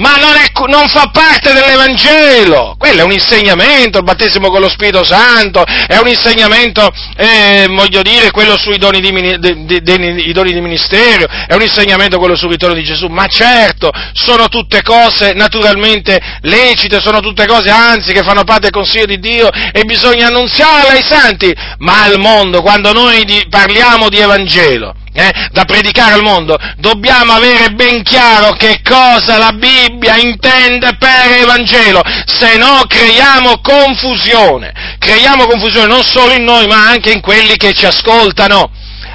ma non, è, non, fa parte dell'Evangelo, quello è un insegnamento, il battesimo con lo Spirito Santo, è un insegnamento, eh, voglio dire, quello sui doni di, di, di, doni di, ministero, è un insegnamento quello sul ritorno di Gesù, ma certo, sono tutte cose naturalmente lecite, sono tutte cose anzi che fanno parte del consiglio di Dio e bisogna annunziarle ai santi, ma al mondo, quando noi parliamo di Evangelo, eh, da predicare al mondo, dobbiamo avere ben chiaro che cosa la Bibbia intende per Evangelo, se no creiamo confusione, creiamo confusione non solo in noi ma anche in quelli che ci ascoltano.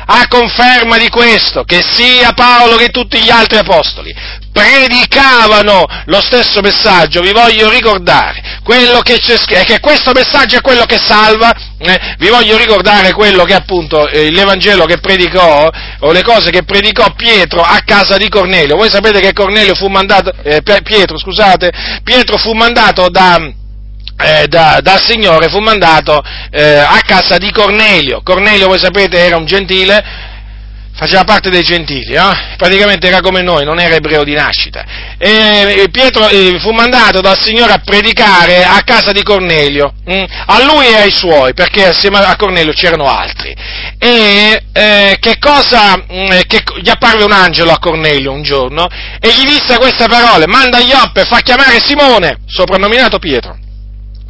A conferma di questo, che sia Paolo che tutti gli altri apostoli predicavano lo stesso messaggio, vi voglio ricordare quello che c'è scritto, che questo messaggio è quello che salva, eh, vi voglio ricordare quello che appunto eh, l'Evangelo che predicò, o le cose che predicò Pietro a casa di Cornelio. Voi sapete che Cornelio fu mandato, eh, Pietro, scusate, Pietro fu mandato da, eh, da, dal Signore fu mandato eh, a casa di Cornelio. Cornelio, voi sapete, era un gentile faceva parte dei gentili, eh? praticamente era come noi, non era ebreo di nascita. E Pietro eh, fu mandato dal Signore a predicare a casa di Cornelio, hm? a lui e ai suoi, perché assieme a Cornelio c'erano altri. E eh, che cosa, hm, che gli apparve un angelo a Cornelio un giorno e gli disse queste parole, manda Ioppe, fa chiamare Simone, soprannominato Pietro,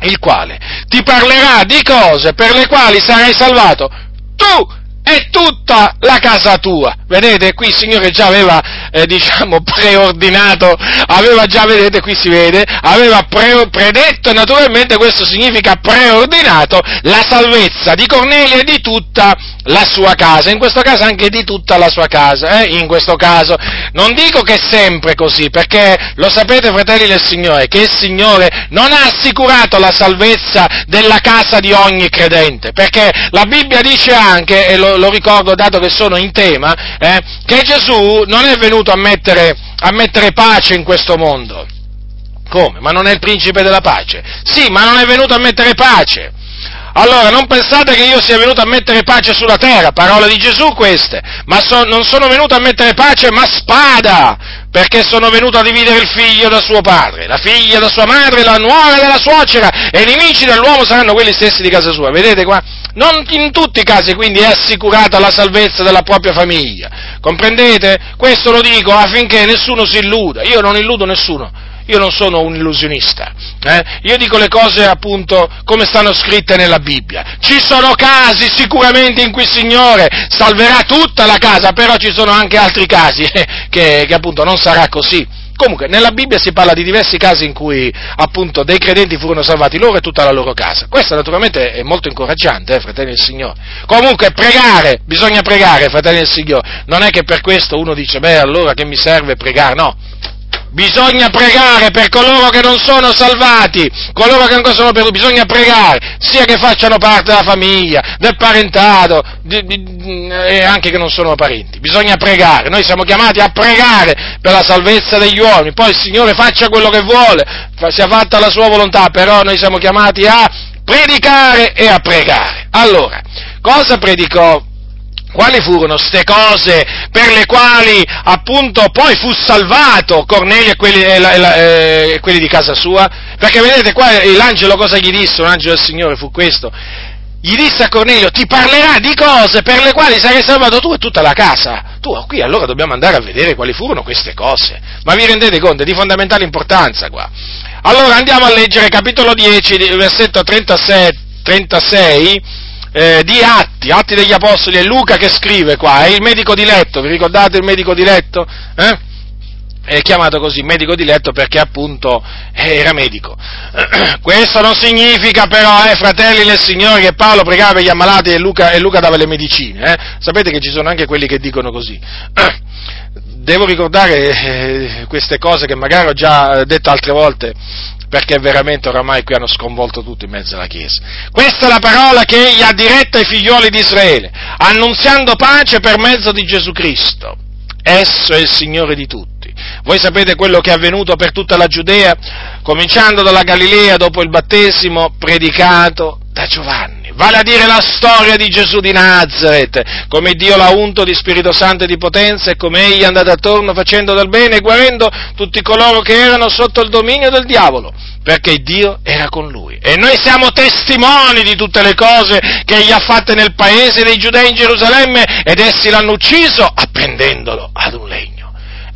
il quale ti parlerà di cose per le quali sarai salvato tu è tutta la casa tua. Vedete, qui il Signore già aveva, eh, diciamo, [laughs] preordinato, aveva già, vedete, qui si vede, aveva pre- predetto, naturalmente questo significa preordinato, la salvezza di Cornelio e di tutta la sua casa, in questo caso anche di tutta la sua casa, eh? in questo caso. Non dico che è sempre così, perché lo sapete fratelli del Signore, che il Signore non ha assicurato la salvezza della casa di ogni credente, perché la Bibbia dice anche, e lo, lo ricordo dato che sono in tema, eh, che Gesù non è venuto a mettere, a mettere pace in questo mondo. Come? Ma non è il principe della pace? Sì, ma non è venuto a mettere pace. Allora, non pensate che io sia venuto a mettere pace sulla terra, parole di Gesù queste, ma so, non sono venuto a mettere pace, ma spada, perché sono venuto a dividere il figlio da suo padre, la figlia da sua madre, la nuora dalla suocera, e i nemici dell'uomo saranno quelli stessi di casa sua. Vedete qua? Non in tutti i casi quindi è assicurata la salvezza della propria famiglia. Comprendete? Questo lo dico affinché nessuno si illuda. Io non illudo nessuno io non sono un illusionista, eh? io dico le cose appunto come stanno scritte nella Bibbia. Ci sono casi sicuramente in cui il Signore salverà tutta la casa, però ci sono anche altri casi eh, che, che appunto non sarà così. Comunque, nella Bibbia si parla di diversi casi in cui, appunto, dei credenti furono salvati loro e tutta la loro casa. Questo naturalmente è molto incoraggiante, eh, fratelli del Signore. Comunque, pregare, bisogna pregare, fratelli del Signore. Non è che per questo uno dice, beh, allora che mi serve pregare? No. Bisogna pregare per coloro che non sono salvati, coloro che ancora sono perduti, bisogna pregare, sia che facciano parte della famiglia, del parentato, di, di, e anche che non sono parenti. Bisogna pregare, noi siamo chiamati a pregare per la salvezza degli uomini, poi il Signore faccia quello che vuole, sia fatta la sua volontà, però noi siamo chiamati a predicare e a pregare. Allora, cosa predicò quali furono queste cose per le quali appunto poi fu salvato Cornelio e quelli, e la, e la, e quelli di casa sua? Perché vedete qua l'angelo cosa gli disse, un angelo del Signore fu questo, gli disse a Cornelio, ti parlerà di cose per le quali sarai salvato tu e tutta la casa. Tu, qui allora dobbiamo andare a vedere quali furono queste cose. Ma vi rendete conto? È di fondamentale importanza qua. Allora andiamo a leggere capitolo 10, versetto 36, 36 eh, di Atti, Atti degli Apostoli, è Luca che scrive qua, è il medico di letto, vi ricordate il medico di letto? Eh? È chiamato così medico di letto perché appunto era medico. [clears throat] Questo non significa però, eh, fratelli del Signore, che Paolo pregava per gli ammalati e Luca, e Luca dava le medicine. Eh? Sapete che ci sono anche quelli che dicono così. [clears throat] Devo ricordare eh, queste cose che magari ho già detto altre volte perché veramente oramai qui hanno sconvolto tutto in mezzo alla Chiesa. Questa è la parola che egli ha diretta ai figlioli di Israele, annunziando pace per mezzo di Gesù Cristo. Esso è il Signore di tutti. Voi sapete quello che è avvenuto per tutta la Giudea, cominciando dalla Galilea dopo il battesimo, predicato da Giovanni vale a dire la storia di Gesù di Nazareth, come Dio l'ha unto di Spirito Santo e di potenza e come egli è andato attorno facendo del bene e guarendo tutti coloro che erano sotto il dominio del diavolo, perché Dio era con lui. E noi siamo testimoni di tutte le cose che egli ha fatte nel paese dei giudei in Gerusalemme ed essi l'hanno ucciso appendendolo ad un legno.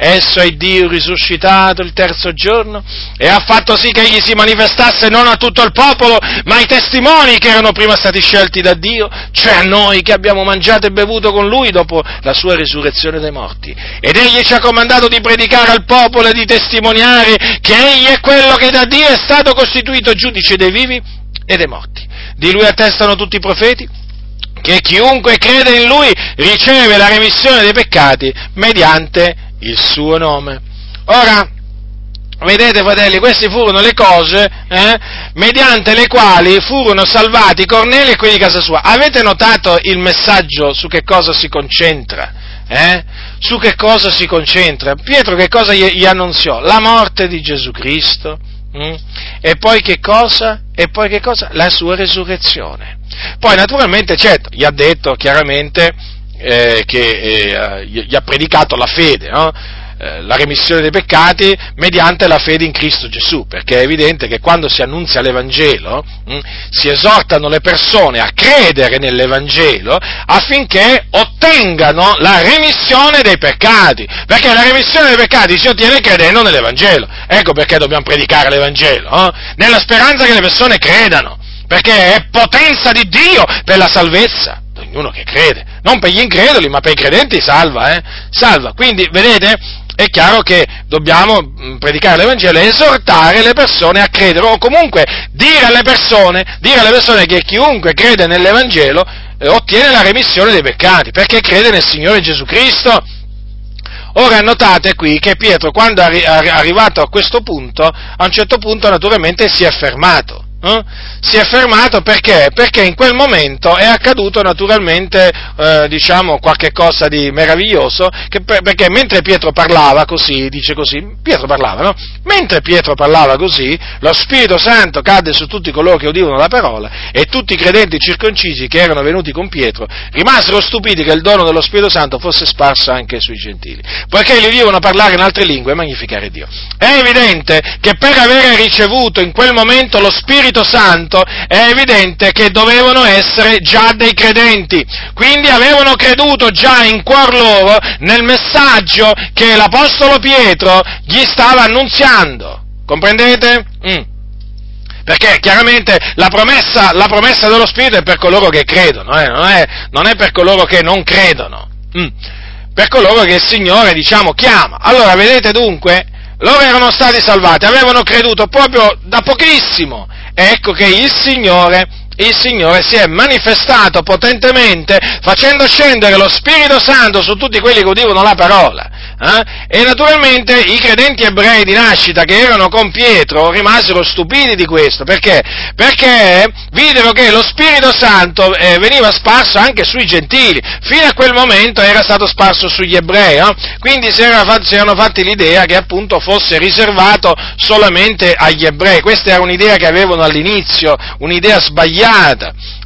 Esso è Dio risuscitato il terzo giorno e ha fatto sì che egli si manifestasse non a tutto il popolo, ma ai testimoni che erano prima stati scelti da Dio, cioè a noi che abbiamo mangiato e bevuto con lui dopo la sua risurrezione dai morti. Ed egli ci ha comandato di predicare al popolo e di testimoniare che egli è quello che da Dio è stato costituito giudice dei vivi e dei morti. Di lui attestano tutti i profeti che chiunque crede in lui riceve la remissione dei peccati mediante il suo nome. Ora, vedete fratelli, queste furono le cose eh, mediante le quali furono salvati Cornelio e quelli di casa sua. Avete notato il messaggio su che cosa si concentra? Eh? Su che cosa si concentra? Pietro che cosa gli, gli annunziò? La morte di Gesù Cristo. Mm? E poi che cosa? E poi che cosa? La sua resurrezione. Poi naturalmente, certo, gli ha detto chiaramente eh, che eh, gli ha predicato la fede, no? eh, la remissione dei peccati mediante la fede in Cristo Gesù, perché è evidente che quando si annunzia l'Evangelo mh, hm, si esortano le persone a credere nell'Evangelo affinché ottengano la remissione dei peccati, perché la remissione dei peccati si ottiene credendo nell'Evangelo, ecco perché dobbiamo predicare l'Evangelo, nella speranza che le persone credano, perché è potenza di Dio per la salvezza ognuno che crede, non per gli increduli, ma per i credenti salva, eh? Salva. Quindi, vedete, è chiaro che dobbiamo mm, predicare l'Evangelo e esortare le persone a credere, o comunque dire alle persone, dire alle persone che chiunque crede nell'Evangelo eh, ottiene la remissione dei peccati, perché crede nel Signore Gesù Cristo. Ora notate qui che Pietro quando è arrivato a questo punto, a un certo punto naturalmente si è fermato eh? si è fermato perché? Perché in quel momento è accaduto naturalmente, eh, diciamo, qualche cosa di meraviglioso, per, perché mentre Pietro parlava così, dice così, Pietro parlava, no? Mentre Pietro parlava così, lo Spirito Santo cadde su tutti coloro che udivano la parola e tutti i credenti circoncisi che erano venuti con Pietro rimasero stupiti che il dono dello Spirito Santo fosse sparso anche sui gentili, poiché gli udivano parlare in altre lingue e magnificare Dio. È evidente che per avere ricevuto in quel momento lo Spirito Spirito Santo, è evidente che dovevano essere già dei credenti, quindi avevano creduto già in cuor loro nel messaggio che l'Apostolo Pietro gli stava annunziando. Comprendete? Mm. Perché chiaramente la promessa, la promessa, dello Spirito è per coloro che credono, eh? non, è, non, è, per coloro che non credono, mm. per coloro che il Signore, diciamo, chiama. Allora, vedete dunque, loro erano stati salvati, avevano creduto proprio da pochissimo. Ecco che il Signore, il Signore si è manifestato potentemente facendo scendere lo Spirito Santo su tutti quelli che udivano la parola. Eh? E naturalmente i credenti ebrei di nascita che erano con Pietro rimasero stupiti di questo, perché? Perché videro che lo Spirito Santo eh, veniva sparso anche sui gentili, fino a quel momento era stato sparso sugli ebrei, no? quindi si, era, si erano fatti l'idea che appunto fosse riservato solamente agli ebrei, questa era un'idea che avevano all'inizio, un'idea sbagliata.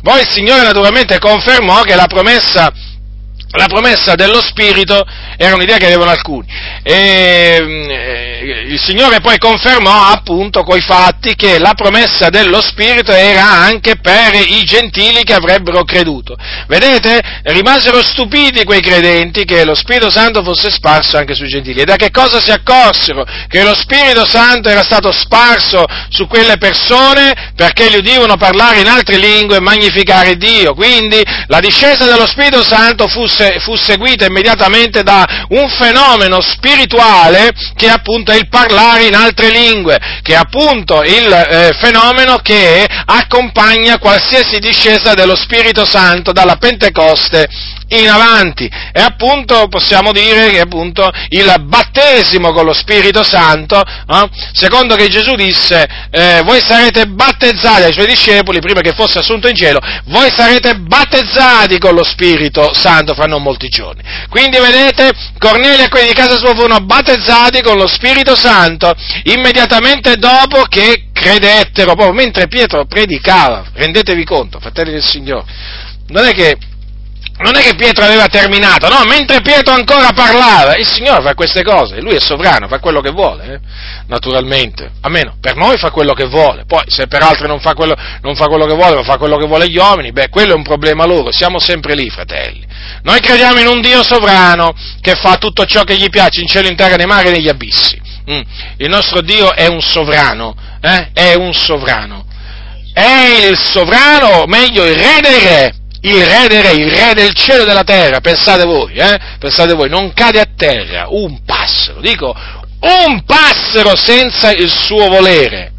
Poi il Signore naturalmente confermò che la promessa la promessa dello Spirito era un'idea che avevano alcuni. E, eh, il Signore poi confermò appunto coi fatti che la promessa dello Spirito era anche per i gentili che avrebbero creduto. Vedete? Rimasero stupiti quei credenti che lo Spirito Santo fosse sparso anche sui gentili. E da che cosa si accorsero? Che lo Spirito Santo era stato sparso su quelle persone perché gli udivano parlare in altre lingue e magnificare Dio. Quindi la discesa dello Spirito Santo fu fu seguita immediatamente da un fenomeno spirituale che appunto è il parlare in altre lingue, che è appunto il eh, fenomeno che accompagna qualsiasi discesa dello Spirito Santo dalla Pentecoste in avanti. E appunto possiamo dire che appunto il battesimo con lo Spirito Santo, eh, secondo che Gesù disse, eh, voi sarete battezzati ai suoi discepoli prima che fosse assunto in cielo, voi sarete battezzati con lo Spirito Santo fra non molti giorni. Quindi vedete, Cornelio e quelli di casa sua furono battezzati con lo Spirito Santo immediatamente dopo che credettero, proprio mentre Pietro predicava, rendetevi conto, fratelli del Signore, non è che non è che Pietro aveva terminato, no, mentre Pietro ancora parlava, il Signore fa queste cose, lui è sovrano, fa quello che vuole, eh? naturalmente, almeno per noi fa quello che vuole, poi se per altri non fa, quello, non fa quello che vuole, ma fa quello che vuole gli uomini, beh, quello è un problema loro, siamo sempre lì, fratelli. Noi crediamo in un Dio sovrano che fa tutto ciò che gli piace in cielo, in terra, nei mari e negli abissi. Mm. Il nostro Dio è un sovrano, eh? è un sovrano. È il sovrano, meglio, il re dei re il re dei re, il re del cielo e della terra, pensate voi, eh? Pensate voi, non cade a terra un passero, dico un passero senza il suo volere.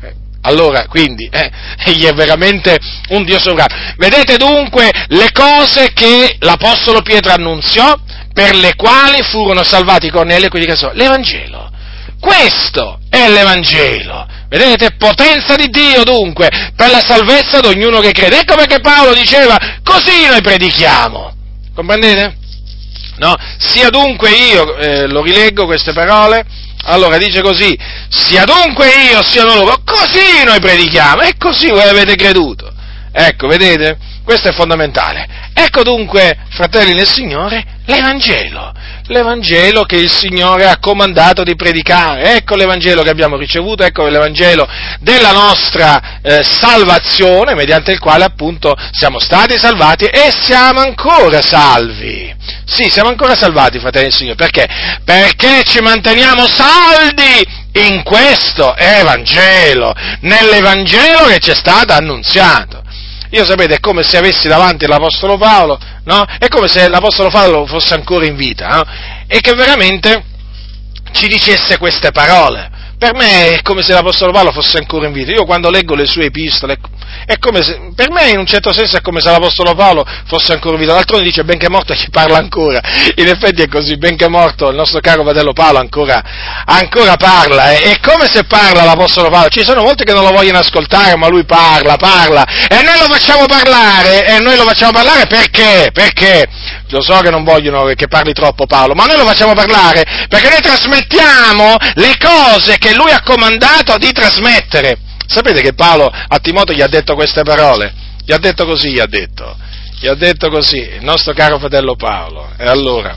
Allora, quindi, eh, egli è veramente un Dio sovrano. Vedete dunque le cose che l'Apostolo Pietro annunziò, per le quali furono salvati Cornelio e quelli che sono. L'Evangelo. Questo è l'Evangelo. Vedete? Potenza di Dio dunque, per la salvezza di ognuno che crede. Ecco perché Paolo diceva, così noi predichiamo. Comprendete? No? Sia dunque io, eh, lo rileggo queste parole, allora dice così, sia dunque io, siano loro, così noi predichiamo, e così voi avete creduto. Ecco, vedete? Questo è fondamentale. Ecco dunque, fratelli nel Signore, l'Evangelo l'Evangelo che il Signore ha comandato di predicare. Ecco l'Evangelo che abbiamo ricevuto, ecco l'Evangelo della nostra eh, salvazione, mediante il quale appunto siamo stati salvati e siamo ancora salvi. Sì, siamo ancora salvati, fratelli del Signore. Perché? Perché ci manteniamo saldi in questo Evangelo, nell'Evangelo che ci è stato annunziato. Io sapete, è come se avessi davanti l'Apostolo Paolo, no? È come se l'Apostolo Paolo fosse ancora in vita, no? E che veramente ci dicesse queste parole. Per me è come se l'Apostolo Paolo fosse ancora in vita. Io quando leggo le sue epistole, se, per me in un certo senso è come se l'Apostolo Paolo fosse ancora vita. L'altro dice benché morto chi parla ancora. In effetti è così, benché morto il nostro caro fratello Paolo ancora, ancora parla. È come se parla l'Apostolo Paolo. Ci sono molti che non lo vogliono ascoltare, ma lui parla, parla. E noi lo facciamo parlare, e noi lo facciamo parlare perché? Perché? Lo so che non vogliono che parli troppo Paolo, ma noi lo facciamo parlare perché noi trasmettiamo le cose che lui ha comandato di trasmettere. Sapete che Paolo a Timoteo gli ha detto queste parole? Gli ha detto così, gli ha detto. Gli ha detto così, il nostro caro fratello Paolo. E allora,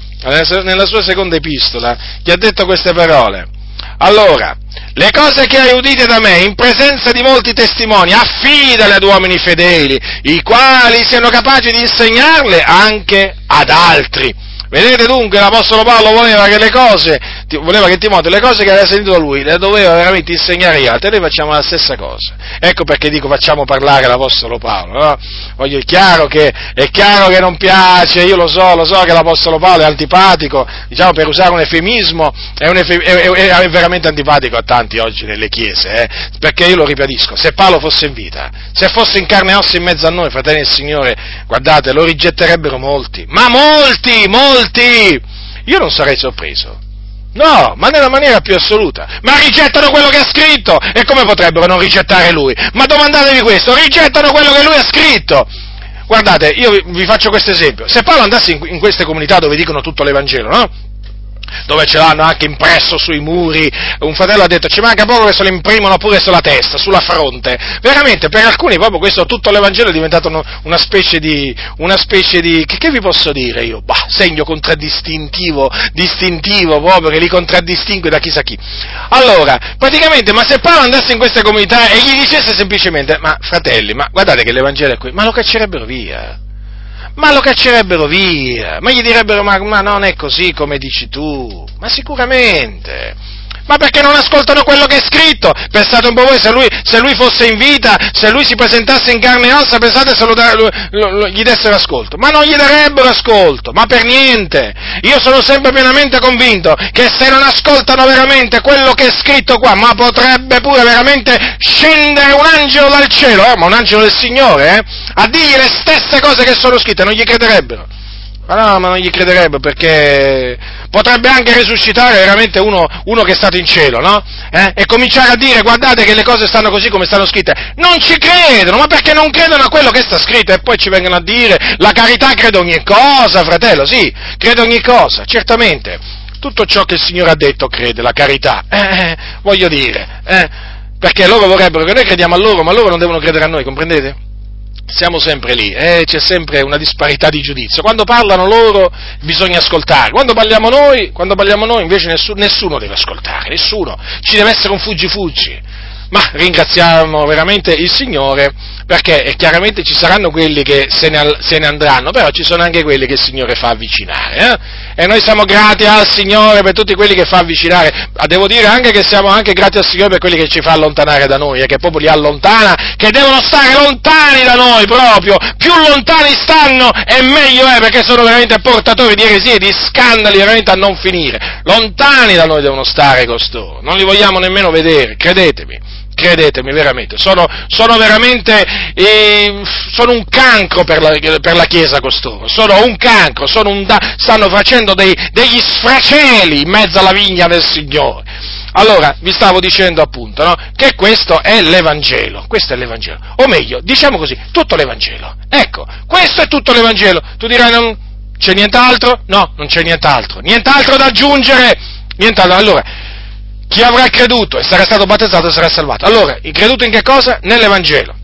nella sua seconda epistola, gli ha detto queste parole. Allora, le cose che hai udite da me in presenza di molti testimoni, affidale ad uomini fedeli, i quali siano capaci di insegnarle anche ad altri. Vedete dunque l'Apostolo Paolo voleva che le cose, voleva che Timoteo le cose che aveva sentito da lui le doveva veramente insegnare agli altri, noi facciamo la stessa cosa. Ecco perché dico facciamo parlare l'Apostolo Paolo, no? Voglio, è, chiaro che, è chiaro che non piace, io lo so, lo so che l'Apostolo Paolo è antipatico, diciamo per usare un eufemismo, è, un efe, è, è, è veramente antipatico a tanti oggi nelle chiese, eh? perché io lo ribadisco, se Paolo fosse in vita, se fosse in carne e ossa in mezzo a noi, fratelli del Signore, guardate, lo rigetterebbero molti, ma molti, molti! Molti! Io non sarei sorpreso. No, ma nella maniera più assoluta. Ma rigettano quello che ha scritto! E come potrebbero non rigettare lui? Ma domandatevi questo, rigettano quello che lui ha scritto! Guardate, io vi faccio questo esempio. Se Paolo andasse in, queste comunità dove dicono tutto l'Evangelo, no? Dove ce l'hanno anche impresso sui muri. Un fratello ha detto ci manca poco che se lo imprimono pure sulla testa, sulla fronte. Veramente, per alcuni proprio questo tutto l'Evangelo è diventato una specie di, una specie di, che, che vi posso dire io? Bah, segno contraddistintivo, distintivo proprio, che li contraddistingue da chissà chi. Allora, praticamente, ma se Paolo andasse in queste comunità e gli dicesse semplicemente, ma fratelli, ma guardate che l'Evangelo è qui, ma lo caccerebbero via ma lo caccerebbero via, ma gli direbbero ma, ma non è così come dici tu, ma sicuramente ma perché non ascoltano quello che è scritto? Pensate un po' voi, se lui, se lui fosse in vita, se lui si presentasse in carne e ossa, pensate se lo, lo, lo, gli dessero ascolto. Ma non gli darebbero ascolto, ma per niente. Io sono sempre pienamente convinto che se non ascoltano veramente quello che è scritto qua, ma potrebbe pure veramente scendere un angelo dal cielo, eh, ma un angelo del Signore, eh, a dirgli le stesse cose che sono scritte, non gli crederebbero. Ma no, ma non gli crederebbe perché potrebbe anche risuscitare veramente uno, uno che è stato in cielo, no? Eh? E cominciare a dire guardate che le cose stanno così come stanno scritte. Non ci credono, ma perché non credono a quello che sta scritto e poi ci vengono a dire la carità crede ogni cosa, fratello, sì, crede ogni cosa, certamente. Tutto ciò che il Signore ha detto crede, la carità. Eh, eh voglio dire, eh, perché loro vorrebbero che noi crediamo a loro, ma loro non devono credere a noi, comprendete? Siamo sempre lì, eh, c'è sempre una disparità di giudizio. Quando parlano loro bisogna ascoltare, quando parliamo noi, quando parliamo noi invece nessuno, nessuno deve ascoltare, nessuno, ci deve essere un fuggi-fuggi. Ma ringraziamo veramente il Signore perché chiaramente ci saranno quelli che se ne, se ne, andranno, però ci sono anche quelli che il Signore fa avvicinare. Eh? E noi siamo grati al Signore per tutti quelli che fa avvicinare. Ma devo dire anche che siamo anche grati al Signore per quelli che ci fa allontanare da noi e che proprio li allontana, che devono stare lontani da noi proprio. Più lontani stanno e meglio è perché sono veramente portatori di eresie, di scandali veramente a non finire. Lontani da noi devono stare costoro. Non li vogliamo nemmeno vedere, credetemi credetemi veramente, sono, sono veramente eh, sono un cancro per la, per la, Chiesa costoro, sono un cancro, sono un da, stanno facendo dei, degli sfraceli in mezzo alla vigna del Signore. Allora, vi stavo dicendo appunto, no? Che questo è l'Evangelo, questo è l'Evangelo, o meglio, diciamo così, tutto l'Evangelo. Ecco, questo è tutto l'Evangelo. Tu dirai, non, c'è nient'altro? No, non c'è nient'altro. Nient'altro da aggiungere? Nient'altro. Allora, chi avrà creduto e sarà stato battezzato sarà salvato. Allora, creduto in che cosa? Nell'Evangelo.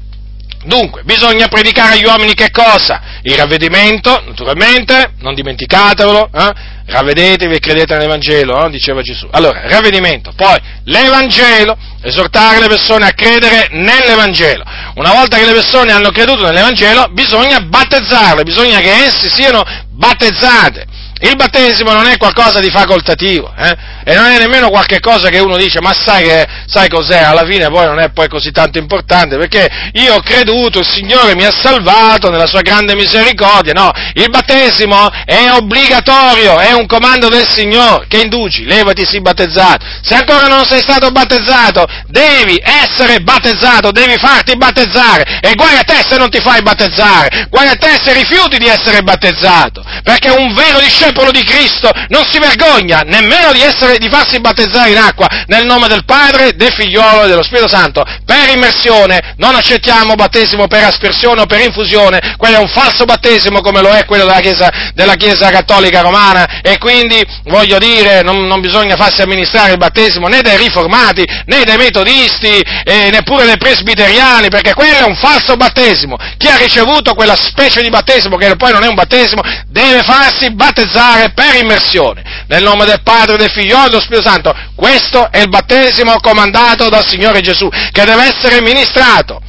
Dunque, bisogna predicare agli uomini che cosa? Il ravvedimento, naturalmente, non dimenticatevelo, eh? ravvedetevi e credete nell'Evangelo, eh? diceva Gesù. Allora, ravvedimento, poi l'Evangelo, esortare le persone a credere nell'Evangelo. Una volta che le persone hanno creduto nell'Evangelo, bisogna battezzarle, bisogna che esse siano battezzate Il battesimo non è qualcosa di facoltativo, eh? e non è nemmeno qualche cosa che uno dice, ma sai, che, sai cos'è? Alla fine poi non è poi così tanto importante, perché io ho creduto, il Signore mi ha salvato nella sua grande misericordia. No, il battesimo è obbligatorio, è un comando del Signore. Che induci? Levati, sii battezzato. Se ancora non sei stato battezzato, devi essere battezzato, devi farti battezzare. E guai a te se non ti fai battezzare, guai a te se rifiuti di essere battezzato. Perché un vero discepolo di Cristo non si vergogna nemmeno di, essere, di farsi battezzare in acqua nel nome del Padre, del Figliolo e dello Spirito Santo per immersione. Non accettiamo battesimo per aspersione o per infusione, quello è un falso battesimo come lo è quello della Chiesa, della chiesa Cattolica Romana e quindi voglio dire non, non, bisogna farsi amministrare il battesimo né dai riformati né dai metodisti e neppure dai presbiteriani perché quello è un falso battesimo. Chi ha ricevuto quella specie di battesimo che poi non è un battesimo deve farsi battezzare per immersione nel nome del Padre, del Figlio e dello Spirito Santo. Questo è il battesimo comandato dal Signore Gesù che deve essere ministrato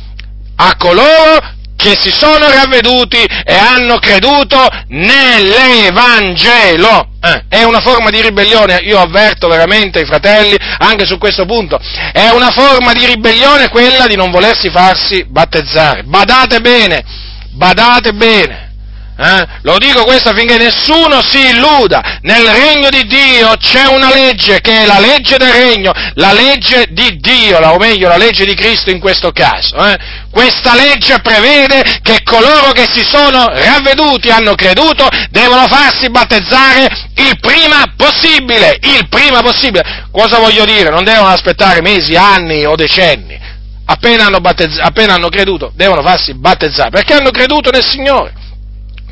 a coloro che si sono ravveduti e hanno creduto nell'Evangelo. Eh, è una forma di ribellione, io avverto veramente i fratelli anche su questo punto, è una forma di ribellione quella di non volersi farsi battezzare. Badate bene, badate bene. Eh? Lo dico questo affinché nessuno si illuda. Nel regno di Dio c'è una legge che è la legge del regno, la legge di Dio, o meglio la legge di Cristo in questo caso. Eh? Questa legge prevede che coloro che si sono ravveduti, hanno creduto, devono farsi battezzare il prima possibile, il prima possibile. Cosa voglio dire? Non devono aspettare mesi, anni o decenni. Appena hanno, appena hanno creduto, devono farsi battezzare, perché hanno creduto nel Signore.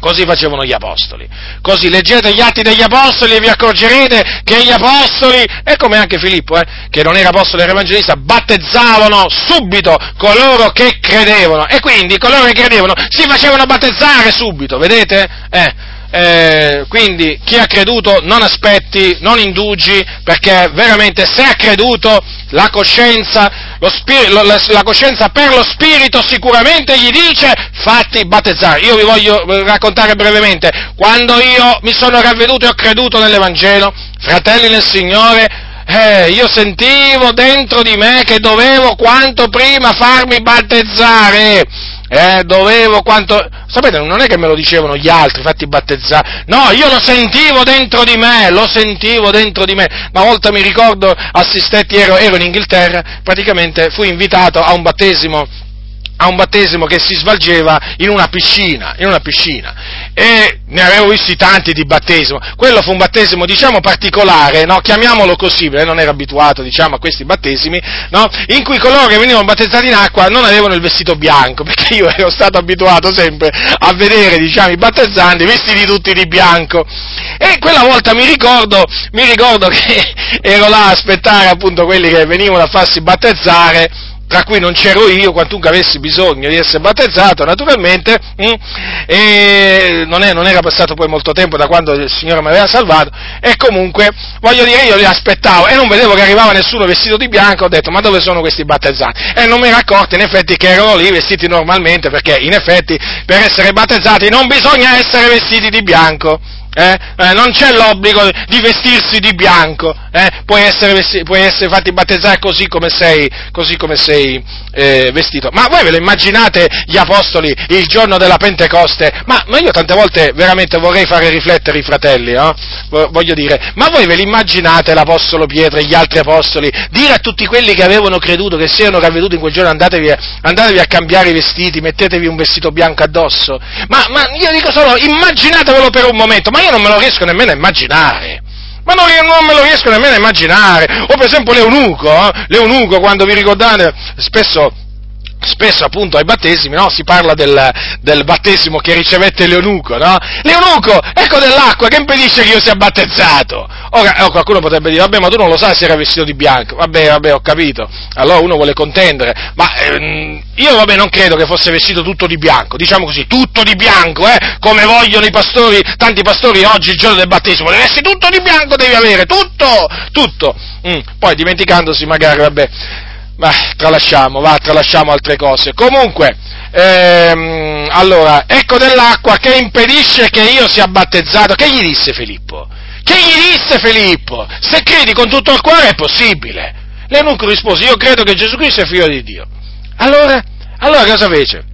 Così facevano gli apostoli. Così leggete gli atti degli apostoli e vi accorgerete che gli apostoli, e come anche Filippo, eh, che non era apostolo era evangelista, battezzavano subito coloro che credevano. E quindi coloro che credevano si facevano battezzare subito, vedete? Eh, eh, quindi chi ha creduto non aspetti, non indugi, perché veramente se ha creduto la coscienza, spirito, la, la coscienza per lo Spirito sicuramente gli dice fatti battezzare. Io vi voglio raccontare brevemente, quando io mi sono ravveduto e ho creduto nell'Evangelo, fratelli nel Signore, eh, io sentivo dentro di me che dovevo quanto prima farmi battezzare eh, dovevo quanto... Sapete, non è che me lo dicevano gli altri, fatti battezzare, no, io lo sentivo dentro di me, lo sentivo dentro di me. Una volta mi ricordo, assistetti, ero, ero in Inghilterra, praticamente fui invitato a un battesimo a un battesimo che si svolgeva in una piscina, in una piscina. E ne avevo visti tanti di battesimo. Quello fu un battesimo, diciamo, particolare, no? chiamiamolo così, perché non ero abituato, diciamo, a questi battesimi, no? in cui coloro che venivano battezzati in acqua non avevano il vestito bianco, [laughs] perché io ero stato abituato sempre a vedere, diciamo, i battezzanti vestiti tutti di bianco. E quella volta mi ricordo, mi ricordo [laughs] che ero là a aspettare appunto quelli che venivano a farsi battezzare, tra cui non c'ero io, quantunque avessi bisogno di essere battezzato, naturalmente, mm, e non, è, non, era passato poi molto tempo da quando il Signore mi aveva salvato, e comunque, voglio dire, io li aspettavo e non vedevo che arrivava nessuno vestito di bianco, ho detto, ma dove sono questi battezzati? E non mi ero accorto in effetti che erano lì vestiti normalmente, perché in effetti per essere battezzati non bisogna essere vestiti di bianco. Eh? Eh, non c'è l'obbligo di vestirsi di bianco, eh? puoi, essere, puoi, essere, fatti battezzare così come sei, così come sei eh, vestito. Ma voi ve lo immaginate gli apostoli il giorno della Pentecoste? Ma, ma io tante volte veramente vorrei fare riflettere i fratelli, voglio dire, ma voi ve lo immaginate l'Apostolo Pietro e gli altri apostoli dire a tutti quelli che avevano creduto, che si erano ravveduti in quel giorno, andatevi, andatevi a cambiare i vestiti, mettetevi un vestito bianco addosso? Ma, ma io dico solo, immaginatevelo per un momento, ma io non me lo riesco nemmeno a immaginare. Ma non, non, me lo riesco nemmeno a immaginare. O per esempio l'eunuco, eh? l'eunuco quando vi ricordate, spesso spesso appunto ai battesimi no? si parla del, del, battesimo che ricevette l'eunuco, no? L'eunuco, ecco dell'acqua che impedisce che io sia battezzato. Ora, oh, qualcuno potrebbe dire, vabbè, ma tu non lo sai se era vestito di bianco. Vabbè, vabbè, ho capito. Allora uno vuole contendere. Ma ehm, io, vabbè, non credo che fosse vestito tutto di bianco. Diciamo così, tutto di bianco, eh? Come vogliono i pastori, tanti pastori oggi, il giorno del battesimo. Devi essere tutto di bianco, devi avere, tutto, tutto. Mm. Poi dimenticandosi magari, vabbè ma tralasciamo, va, tralasciamo altre cose. Comunque, ehm, allora, ecco dell'acqua che impedisce che io sia battezzato. Che gli disse Filippo? Che gli disse Filippo? Se credi con tutto il cuore è possibile. L'eunuco rispose, io credo che Gesù Cristo è figlio di Dio. Allora, allora cosa fece?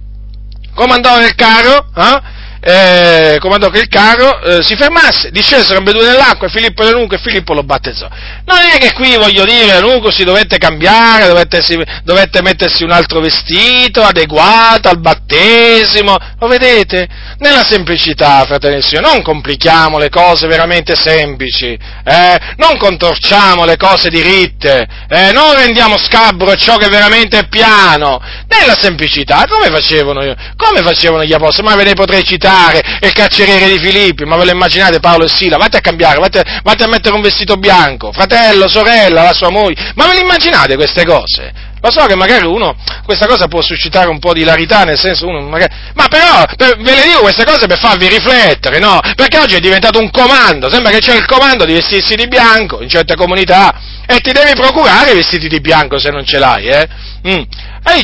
Comandò nel carro, eh? Eh, comandò che il carro eh, si fermasse, discesero ambedue nell'acqua e Filippo l'Eunuco e Filippo lo battezzò. Non è che qui voglio dire l'Eunuco si dovette cambiare, dovette, si, dovette mettersi un altro vestito adeguato al battesimo, lo vedete? Nella semplicità, fratelli e signori, non complichiamo le cose veramente semplici, eh? non contorciamo le cose diritte, eh? non rendiamo scabro ciò che veramente è piano, nella semplicità, come facevano, come facevano gli apostoli? Ma ve ne potrei citare militare e il carceriere di Filippi, ma ve lo immaginate Paolo e Sila? Vate a cambiare, vate, vate a mettere un vestito bianco, fratello, sorella, la sua moglie, ma ve le immaginate queste cose? Lo so che magari uno, questa cosa può suscitare un po' di ilarità, nel senso uno magari, ma però, per, ve le dico queste cose per farvi riflettere, no? Perché oggi è diventato un comando, sembra che c'è il comando di vestirsi di bianco in certe comunità, e ti devi procurare i vestiti di bianco se non ce l'hai, eh? Mm.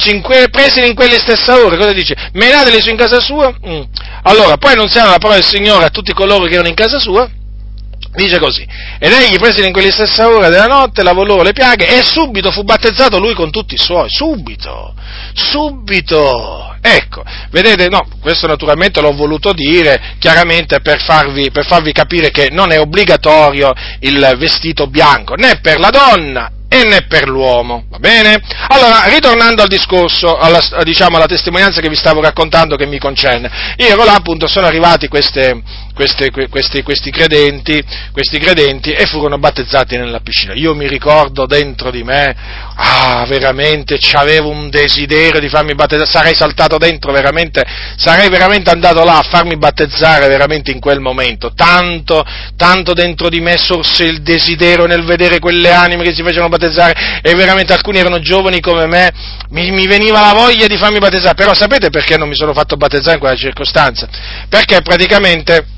In que- presi in quelle stesse ore, cosa dice? Menateli su in casa sua? Mm. Allora, poi annunziarono la parola del Signore a tutti coloro che erano in casa sua, Dice così, ed egli presi in quelle stesse ore della notte, lavò loro le piaghe e subito fu battezzato lui con tutti i suoi, subito, subito. Ecco, vedete, no, questo naturalmente l'ho voluto dire chiaramente per farvi, per farvi capire che non è obbligatorio il vestito bianco, né per la donna e né per l'uomo, va bene? Allora, ritornando al discorso, alla, diciamo, alla testimonianza che vi stavo raccontando che mi concerne, io ero là appunto, sono arrivati queste, queste, questi, questi, credenti, questi credenti e furono battezzati nella piscina. Io mi ricordo dentro di me, ah, veramente, avevo un desiderio di farmi battezzare, sarei saltato dentro veramente, sarei veramente andato là a farmi battezzare veramente in quel momento. Tanto, tanto dentro di me sorse il desiderio nel vedere quelle anime che si facevano battezzare e veramente alcuni erano giovani come me, mi, mi veniva la voglia di farmi battezzare, però sapete perché non mi sono fatto battezzare in quella circostanza? Perché praticamente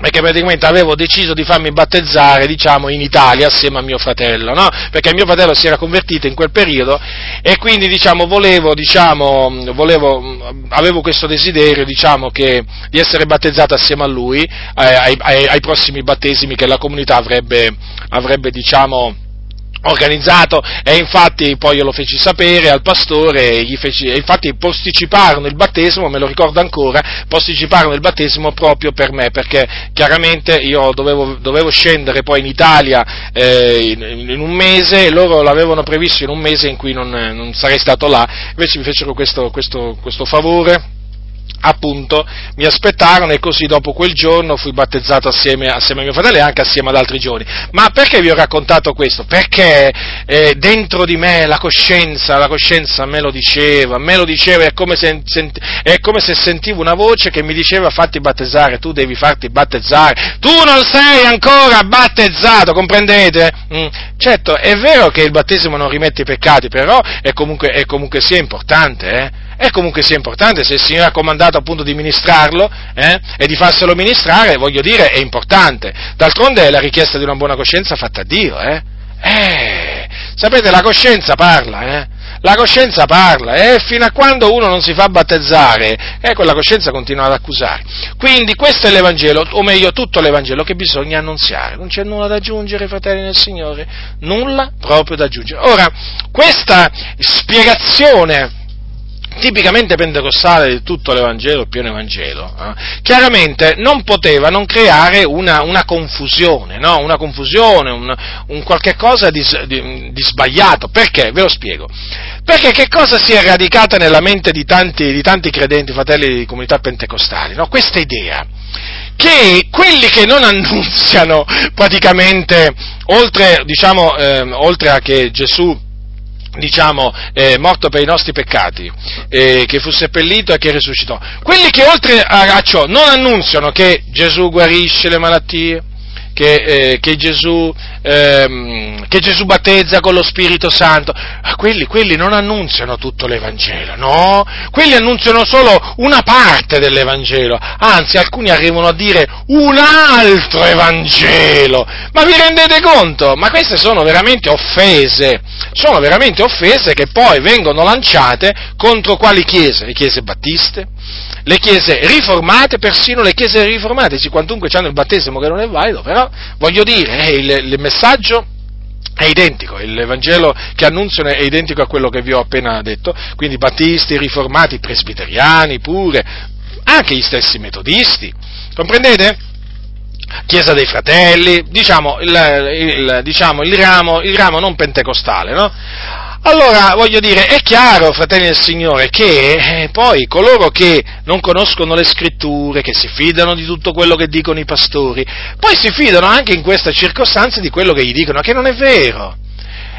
perché praticamente avevo deciso di farmi battezzare, diciamo, in Italia assieme a mio fratello, no? Perché mio fratello si era convertito in quel periodo e quindi, diciamo, volevo, diciamo, volevo, avevo questo desiderio, diciamo, che, di essere battezzato assieme a lui eh, ai, ai, ai, prossimi battesimi che la comunità avrebbe, avrebbe diciamo, organizzato e infatti poi io lo feci sapere al pastore e, feci, infatti posticiparono il battesimo, me lo ricordo ancora, posticiparono il battesimo proprio per me perché chiaramente io dovevo, dovevo scendere poi in Italia eh, in, in, un mese e loro l'avevano previsto in un mese in cui non, non sarei stato là, invece mi fecero questo, questo, questo favore appunto mi aspettarono e così dopo quel giorno fui battezzato assieme, assieme, a mio fratello e anche assieme ad altri giovani. Ma perché vi ho raccontato questo? Perché eh, dentro di me la coscienza, la coscienza me lo diceva, me lo diceva, è come, se, sent, è come se sentivo una voce che mi diceva fatti battezzare, tu devi farti battezzare, tu non sei ancora battezzato, comprendete? Mm. Certo, è vero che il battesimo non rimette i peccati, però è comunque, è comunque sia importante, eh? È comunque sia importante, se il Signore ha comandato appunto di ministrarlo eh, e di farselo ministrare, voglio dire, è importante. D'altronde è la richiesta di una buona coscienza fatta a Dio, eh? eh sapete, la coscienza parla, eh? La coscienza parla e fino a quando uno non si fa battezzare, ecco la coscienza continua ad accusare. Quindi questo è l'Evangelo, o meglio tutto l'Evangelo che bisogna annunziare. Non c'è nulla da aggiungere, fratelli nel Signore, nulla proprio da aggiungere. Ora, questa spiegazione tipicamente pentecostale di tutto l'Evangelo, il pieno Evangelo, eh, chiaramente non poteva non creare una, una confusione, no? una confusione, un, un qualche cosa di, di, di, sbagliato. Perché? Ve lo spiego. Perché che cosa si è radicata nella mente di tanti, di tanti credenti, fratelli di comunità pentecostali? No? Questa idea che quelli che non [laughs] annunziano praticamente, oltre, diciamo, eh, oltre a che Gesù diciamo, eh, morto per i nostri peccati, eh, che fu seppellito e che risuscitò. Quelli che oltre a, a ciò non annunziano che Gesù guarisce le malattie, che, eh, che, Gesù, ehm, che, Gesù, battezza con lo Spirito Santo, ah, quelli, quelli non annunziano tutto l'Evangelo, no, quelli annunziano solo una parte dell'Evangelo, anzi alcuni arrivano a dire un altro Evangelo, ma vi rendete conto? Ma queste sono veramente offese, sono veramente offese che poi vengono lanciate contro quali chiese? Le chiese battiste, le chiese riformate, persino le chiese riformate, sì, quantunque hanno il battesimo che non è valido, però voglio dire, eh, il, il messaggio è identico, l'Evangelo che annunziano è identico a quello che vi ho appena detto, quindi battisti, riformati, presbiteriani pure, anche gli stessi metodisti, comprendete? Chiesa dei Fratelli, diciamo il, il, diciamo, il, ramo, il ramo non pentecostale, no? Allora, voglio dire, è chiaro, fratelli del Signore, che eh, poi coloro che non conoscono le scritture, che si fidano di tutto quello che dicono i pastori, poi si fidano anche in questa circostanza di quello che gli dicono, che non è vero.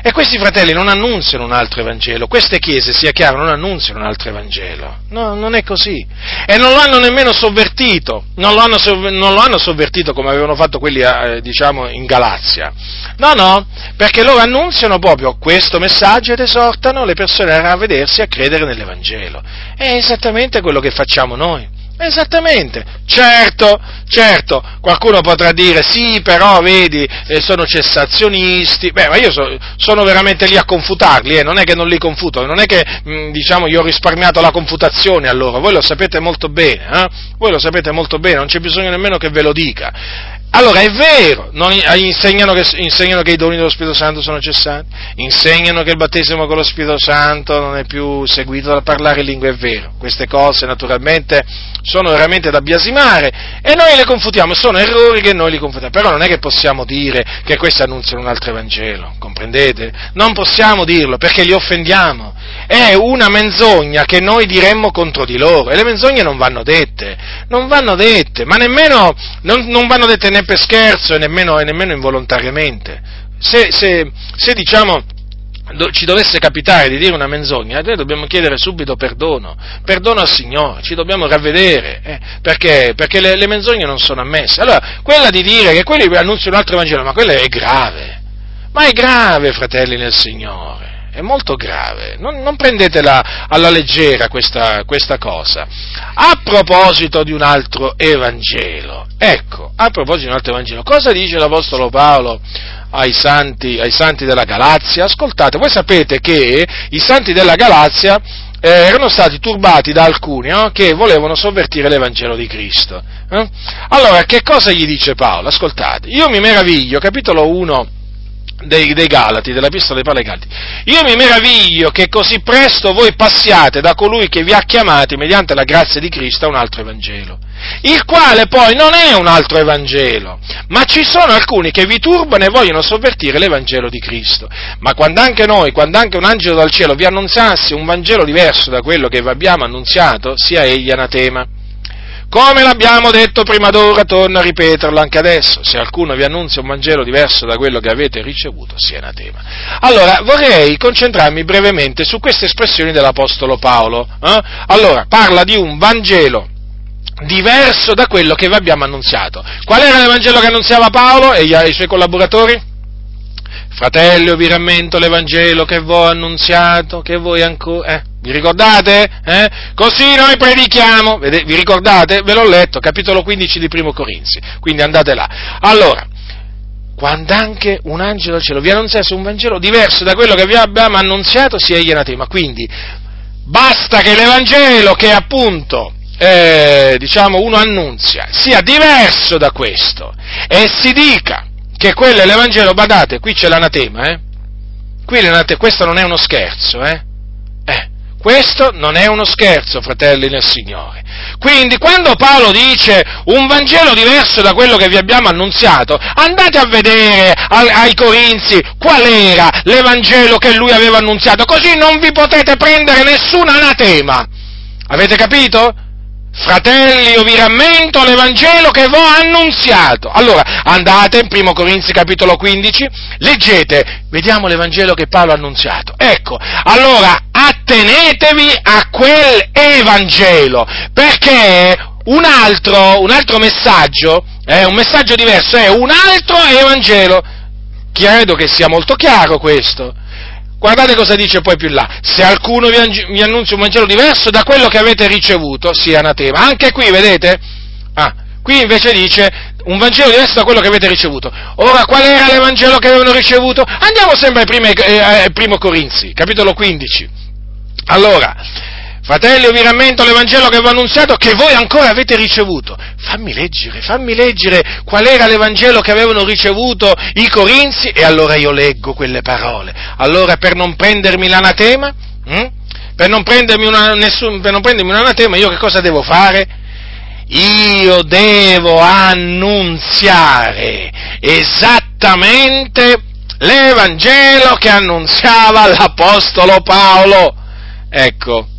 E questi fratelli non annunziano un altro Evangelo, queste chiese, sia chiaro, non annunziano un altro Evangelo. No, non è così. E non lo hanno nemmeno sovvertito, non lo hanno, non lo hanno sovvertito come avevano fatto quelli, eh, diciamo, in Galazia. No, no, perché loro annunziano proprio questo messaggio ed esortano le persone a ravvedersi e a credere nell'Evangelo. È esattamente quello che facciamo noi. Esattamente, certo, certo, qualcuno potrà dire sì, però vedi, eh, sono cessazionisti, beh, ma io so, sono veramente lì a confutarli, eh, non è che non li confuto, non è che, mh, mm, diciamo, io ho risparmiato la confutazione a loro, voi lo sapete molto bene, eh? voi lo sapete molto bene, non c'è bisogno nemmeno che ve lo dica. Allora è vero, non, insegnano, che, insegnano, che, i doni dello Spirito Santo sono cessati, insegnano che il battesimo con lo Spirito Santo non è più seguito dal parlare in lingua, è vero. Queste cose naturalmente sono veramente da biasimare e noi le confutiamo, sono errori che noi li confutiamo, però non è che possiamo dire che questi annunziano un altro Evangelo, comprendete? Non possiamo dirlo perché li offendiamo, è una menzogna che noi diremmo contro di loro e le menzogne non vanno dette, non vanno dette, ma nemmeno, non, non vanno dette né per scherzo e nemmeno, e nemmeno involontariamente. Se, se, se diciamo ci dovesse capitare di dire una menzogna, noi dobbiamo chiedere subito perdono, perdono al Signore, ci dobbiamo ravvedere, eh, perché, perché le, le, menzogne non sono ammesse. Allora, quella di dire che quelli annunciano un altro Vangelo, ma quella è grave, ma è grave, fratelli nel Signore è molto grave, non, non prendetela alla leggera questa, questa, cosa. A proposito di un altro Evangelo, ecco, a proposito di un altro Evangelo, cosa dice l'Apostolo Paolo ai santi, ai santi della Galazia? Ascoltate, voi sapete che i santi della Galazia eh, erano stati turbati da alcuni no? che volevano sovvertire l'Evangelo di Cristo. Eh? Allora, che cosa gli dice Paolo? Ascoltate, io mi meraviglio, capitolo 1, dei, dei Galati, della pistola dei Pale. Io mi meraviglio che così presto voi passiate da colui che vi ha chiamati mediante la grazia di Cristo a un altro Evangelo, il quale poi non è un altro Evangelo, ma ci sono alcuni che vi turbano e vogliono sovvertire l'Evangelo di Cristo. Ma quando anche noi, quando anche un angelo dal cielo vi annunziasse un Vangelo diverso da quello che vi abbiamo annunziato, sia egli anatema. Come l'abbiamo detto prima d'ora, torno a ripeterlo anche adesso, se qualcuno vi annunzia un Vangelo diverso da quello che avete ricevuto, sia anatema. Allora, vorrei concentrarmi brevemente su queste espressioni dell'Apostolo Paolo. Eh? Allora, parla di un Vangelo diverso da quello che vi abbiamo annunziato. Qual era il Vangelo che annunziava Paolo e i suoi collaboratori? Fratello, vi rammento l'Evangelo che voi ho annunziato, che voi ancora... Eh? Vi ricordate? Eh? Così noi predichiamo, vi ricordate? Ve l'ho letto, capitolo 15 di Primo Corinzi, quindi andate là. Allora, quando anche un angelo del cielo vi annunziasse un Vangelo diverso da quello che vi abbiamo annunziato, sia egli anatema. Quindi, basta che l'Evangelo che appunto eh, diciamo uno annunzia sia diverso da questo e si dica che quello è l'Evangelo, badate, qui c'è l'anatema, eh? Qui l'anatema, questo non è uno scherzo, eh? Eh, questo non è uno scherzo, fratelli nel Signore. Quindi quando Paolo dice un Vangelo diverso da quello che vi abbiamo annunziato, andate a vedere ai, ai Corinzi qual era l'Evangelo che lui aveva annunziato, così non vi potete prendere nessun anatema. Avete capito? Fratelli, io vi rammento l'Evangelo che vi ho annunziato. Allora, andate in 1 Corinzi capitolo 15, leggete, vediamo l'Evangelo che Paolo ha annunziato. Ecco, allora attenetevi a quel Evangelo, perché un altro, un altro messaggio, eh, un messaggio diverso, è un altro Evangelo. Credo che sia molto chiaro questo. Guardate cosa dice poi più là. Se qualcuno vi, annunzia un Vangelo diverso da quello che avete ricevuto, sia anatema. Anche qui, vedete? Ah, qui invece dice un Vangelo diverso da quello che avete ricevuto. Ora, qual era l'Evangelo che avevano ricevuto? Andiamo sempre ai, primi, eh, primo Corinzi, capitolo 15. Allora, Fratelli, io vi rammento l'Evangelo che vi ho annunziato che voi ancora avete ricevuto. Fammi leggere, fammi leggere qual era l'Evangelo che avevano ricevuto i Corinzi e allora io leggo quelle parole. Allora per non prendermi l'anatema, hm? per, non prendermi una, nessun, per non prendermi un anatema, io che cosa devo fare? Io devo annunziare esattamente l'Evangelo che annunziava l'Apostolo Paolo. Ecco,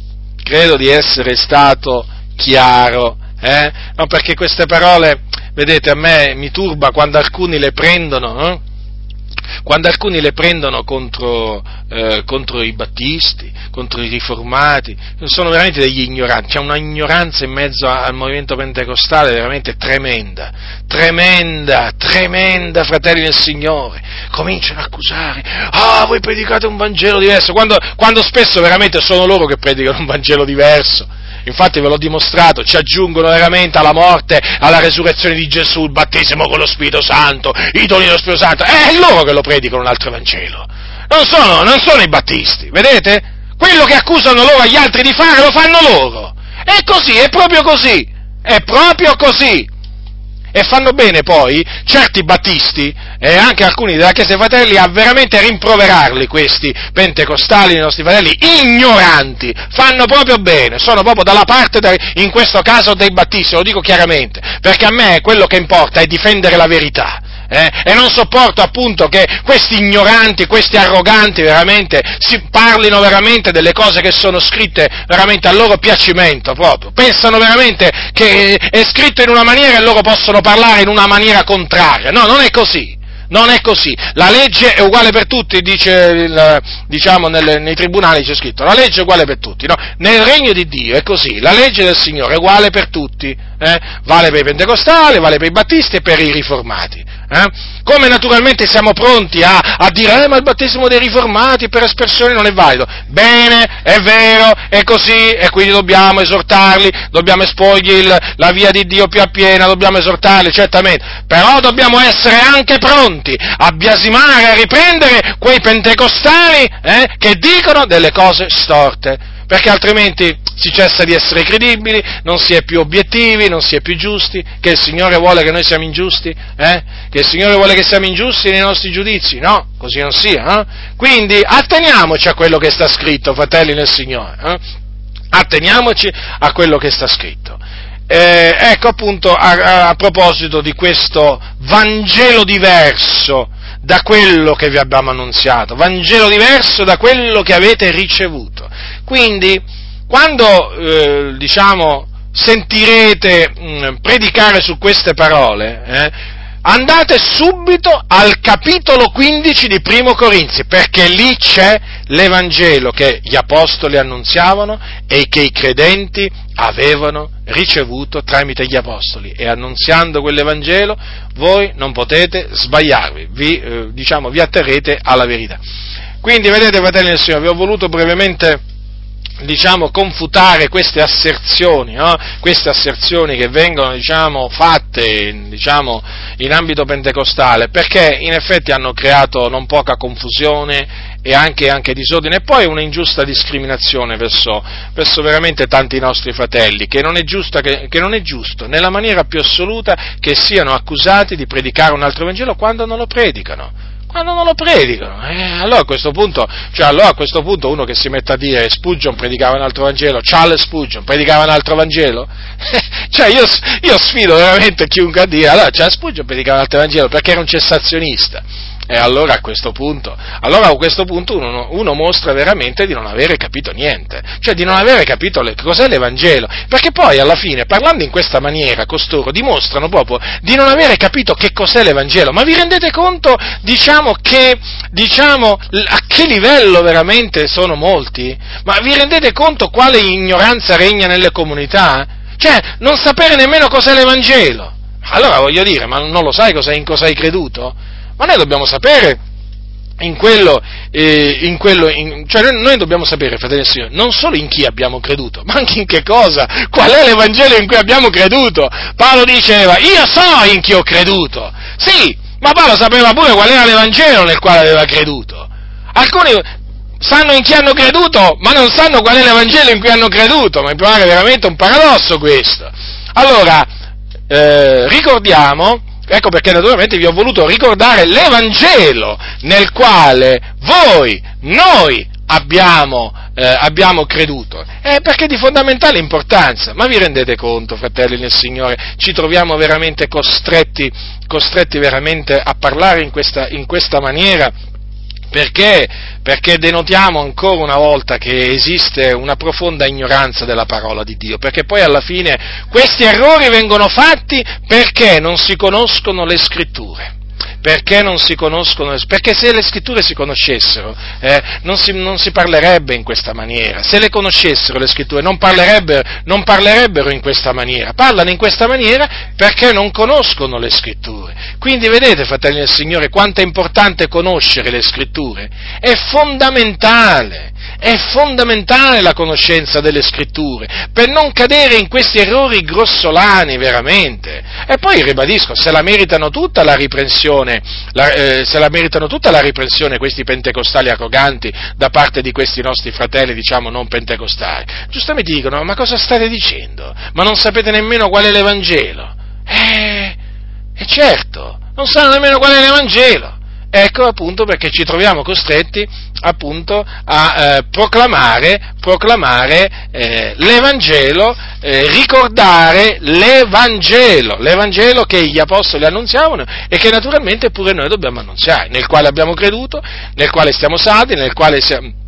credo di essere stato chiaro, eh? no, perché queste parole, vedete, a me mi turba quando alcuni le prendono, eh? Quando alcuni le prendono contro, eh, contro, i battisti, contro i riformati, sono veramente degli ignoranti, c'è una ignoranza in mezzo al movimento pentecostale veramente tremenda, tremenda, tremenda, fratelli del Signore, cominciano a accusare, ah, voi predicate un Vangelo diverso, quando, quando spesso veramente sono loro che predicano un Vangelo diverso infatti ve l'ho dimostrato, ci aggiungono veramente alla morte, alla resurrezione di Gesù, il battesimo con lo Spirito Santo, i doni dello Spirito Santo, è loro che lo predicano un altro Vangelo, non sono, non sono i battisti, vedete? Quello che accusano loro agli altri di fare lo fanno loro, è così, è proprio così, è proprio così. E fanno bene poi certi battisti e anche alcuni della Chiesa dei Fratelli a veramente rimproverarli questi pentecostali, i nostri fratelli, ignoranti. Fanno proprio bene, sono proprio dalla parte, in questo caso, dei battisti, lo dico chiaramente, perché a me quello che importa è difendere la verità eh? e non sopporto appunto che questi ignoranti, questi arroganti veramente si parlino veramente delle cose che sono scritte veramente a loro piacimento proprio, pensano veramente che è scritto in una maniera e loro possono parlare in una maniera contraria, no, non è così. Non è così. La legge è uguale per tutti, dice diciamo nel, nei tribunali c'è scritto. La legge è uguale per tutti. No? Nel regno di Dio è così. La legge del Signore è uguale per tutti. Eh? Vale per i pentecostali, vale per i battisti e per i riformati. Eh? Come naturalmente siamo pronti a, a dire, eh, ma il battesimo dei riformati per espressione non è valido. Bene, è vero, è così, e quindi dobbiamo esortarli, dobbiamo esporgli la via di Dio più appiena, dobbiamo esortarli, certamente. Però dobbiamo essere anche pronti a biasimare, a riprendere quei pentecostali eh, che dicono delle cose storte perché altrimenti si cessa di essere credibili, non si è più obiettivi, non si è più giusti, che il Signore vuole che noi siamo ingiusti, eh? che il Signore vuole che siamo ingiusti nei nostri giudizi, no, così non sia. Eh? Quindi atteniamoci a quello che sta scritto, fratelli nel Signore, eh? atteniamoci a quello che sta scritto. Eh, ecco appunto a, a proposito di questo Vangelo diverso, da quello che vi abbiamo annunziato, Vangelo diverso da quello che avete ricevuto. Quindi, quando, eh, diciamo, sentirete mh, mm, predicare su queste parole, eh, andate subito al capitolo 15 di Primo Corinzi, perché lì c'è l'Evangelo che gli apostoli annunziavano e che i credenti avevano ricevuto tramite gli apostoli e annunziando quell'Evangelo voi non potete sbagliarvi, vi, eh, diciamo, vi atterrete alla verità. Quindi vedete fratelli del Signore, vi ho voluto brevemente diciamo, confutare queste asserzioni, no? queste asserzioni che vengono diciamo, fatte diciamo, in ambito pentecostale, perché in effetti hanno creato non poca confusione e anche, anche disordine e poi una ingiusta discriminazione verso, verso, veramente tanti nostri fratelli, che non, giusta, che, che non è giusto nella maniera più assoluta che siano accusati di predicare un altro Vangelo quando non lo predicano quando non lo predicano. Eh, allora, a questo punto, cioè, allora a questo punto uno che si mette a dire Spurgeon predicava un altro Vangelo, Charles Spurgeon predicava un altro Vangelo, [laughs] cioè io, io, sfido veramente chiunque a dire, allora Charles Spurgeon predicava un altro Vangelo perché era un cessazionista. E allora a questo punto, allora a questo punto uno, uno, mostra veramente di non avere capito niente, cioè di non avere capito le, cos'è l'Evangelo, perché poi alla fine, parlando in questa maniera, costoro dimostrano proprio di non avere capito che cos'è l'Evangelo, ma vi rendete conto, diciamo, che, diciamo, a che livello veramente sono molti? Ma vi rendete conto quale ignoranza regna nelle comunità? Cioè, non sapere nemmeno cos'è l'Evangelo. Allora voglio dire, ma non lo sai cosa, in cosa hai creduto? Ma noi dobbiamo sapere in quello, eh, in quello in, cioè noi dobbiamo sapere, fratelli e signori, non solo in chi abbiamo creduto, ma anche in che cosa, qual è l'Evangelo in cui abbiamo creduto. Paolo diceva, io so in chi ho creduto. Sì, ma Paolo sapeva pure qual era l'Evangelo nel quale aveva creduto. Alcuni sanno in chi hanno creduto, ma non sanno qual è l'Evangelo in cui hanno creduto, ma mi pare veramente un paradosso questo. Allora, eh, ricordiamo, ecco perché naturalmente vi ho voluto ricordare l'Evangelo nel quale voi, noi abbiamo, eh, abbiamo creduto, è perché è di fondamentale importanza, ma vi rendete conto, fratelli nel Signore, ci troviamo veramente costretti, costretti veramente a parlare in questa, in questa maniera? Perché? Perché denotiamo ancora una volta che esiste una profonda ignoranza della parola di Dio, perché poi alla fine questi errori vengono fatti perché non si conoscono le scritture perché non si conoscono, perché se le scritture si conoscessero eh, non, si, non, si, parlerebbe in questa maniera, se le conoscessero le scritture non parlerebbero, non parlerebbero in questa maniera, parlano in questa maniera perché non conoscono le scritture. Quindi vedete, fratelli del Signore, quanto è importante conoscere le scritture? È fondamentale, è fondamentale la conoscenza delle scritture per non cadere in questi errori grossolani veramente. E poi ribadisco, se la meritano tutta la riprensione, la, eh, se la meritano tutta la riprensione questi pentecostali arroganti da parte di questi nostri fratelli, diciamo, non pentecostali. Giustamente dicono, ma cosa state dicendo? Ma non sapete nemmeno qual è l'Evangelo? Eh, eh certo, non sanno nemmeno qual è l'Evangelo. Ecco appunto perché ci troviamo costretti appunto a eh, proclamare, proclamare eh, l'Evangelo, eh, ricordare l'Evangelo, l'Evangelo che gli apostoli annunziavano e che naturalmente pure noi dobbiamo annunziare, nel quale abbiamo creduto, nel quale stiamo saldi, nel quale siamo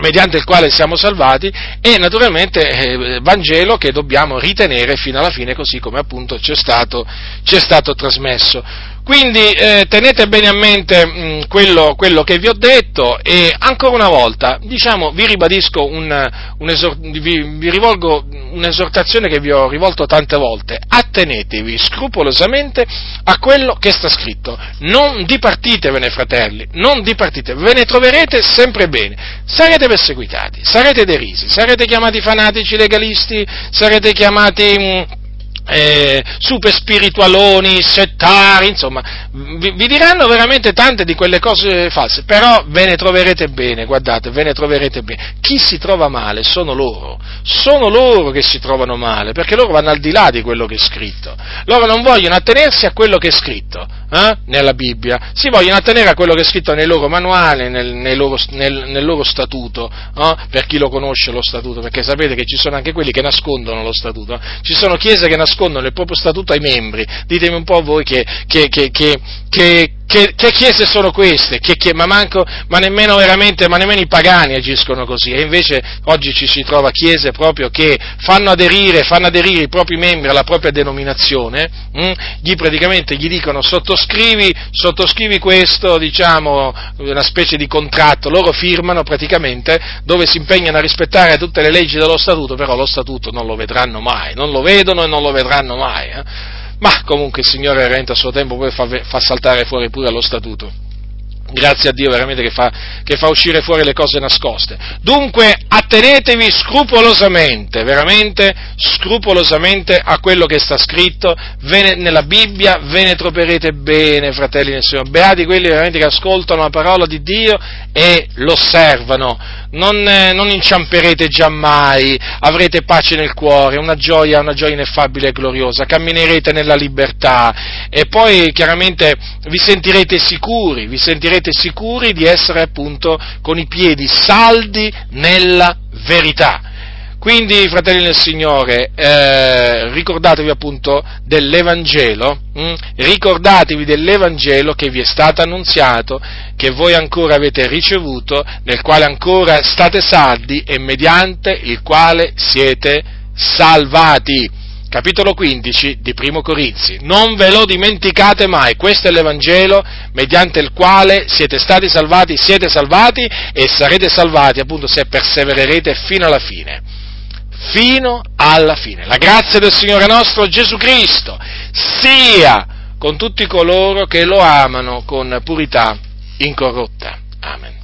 mediante il quale siamo salvati e naturalmente eh, Vangelo che dobbiamo ritenere fino alla fine così come appunto ci è stato, ci è stato trasmesso. Quindi eh, tenete bene a mente mh, mm, quello, quello, che vi ho detto e ancora una volta, diciamo, vi ribadisco un, un esor- vi, vi, rivolgo un'esortazione che vi ho rivolto tante volte, attenetevi scrupolosamente a quello che sta scritto, non dipartitevene fratelli, non dipartite, ve ne troverete sempre bene, sarete perseguitati, sarete derisi, sarete chiamati fanatici legalisti, sarete chiamati... Mh, mm, eh, super spiritualoni, settari, insomma, vi, vi, diranno veramente tante di quelle cose false, però ve ne troverete bene, guardate, ve ne troverete bene. Chi si trova male sono loro, sono loro che si trovano male, perché loro vanno al di là di quello che è scritto, loro non vogliono attenersi a quello che è scritto eh, nella Bibbia, si vogliono attenere a quello che è scritto nei loro manuali, nel, nel, loro, nel, nel loro, statuto, eh, per chi lo conosce lo statuto, perché sapete che ci sono anche quelli che nascondono lo statuto, ci sono chiese che nascondono nascondono il proprio statuto ai membri. Ditemi un po' voi che, che, che, che che, che, chiese sono queste? Che, che, ma, manco, ma, nemmeno ma nemmeno i pagani agiscono così, e invece oggi ci si trova chiese proprio che fanno aderire, fanno aderire i propri membri alla propria denominazione, hm? gli praticamente gli dicono sottoscrivi, sottoscrivi questo, diciamo, una specie di contratto, loro firmano praticamente dove si impegnano a rispettare tutte le leggi dello statuto, però lo statuto non lo vedranno mai, non lo vedono e non lo vedranno mai. Eh? Ma comunque il Signore veramente a suo tempo poi fa, fa saltare fuori pure lo statuto. Grazie a Dio veramente che fa, che fa, uscire fuori le cose nascoste. Dunque attenetevi scrupolosamente, veramente scrupolosamente a quello che sta scritto. Ne, nella Bibbia, ve ne troverete bene, fratelli del Signore. Beati quelli veramente che ascoltano la parola di Dio e l'osservano non, non inciamperete giammai, avrete pace nel cuore, una gioia, una gioia ineffabile e gloriosa, camminerete nella libertà. E poi chiaramente vi sentirete sicuri, vi sentirete sicuri di essere appunto con i piedi saldi nella verità. Quindi, fratelli del Signore, eh, ricordatevi appunto dell'Evangelo, hm? ricordatevi dell'Evangelo che vi è stato annunziato, che voi ancora avete ricevuto, nel quale ancora state saldi e mediante il quale siete salvati. Capitolo 15 di Primo Corinzi. Non ve lo dimenticate mai, questo è l'Evangelo mediante il quale siete stati salvati, siete salvati e sarete salvati appunto se persevererete fino alla fine fino alla fine. La grazia del Signore nostro Gesù Cristo sia con tutti coloro che lo amano con purità incorrotta. Amen.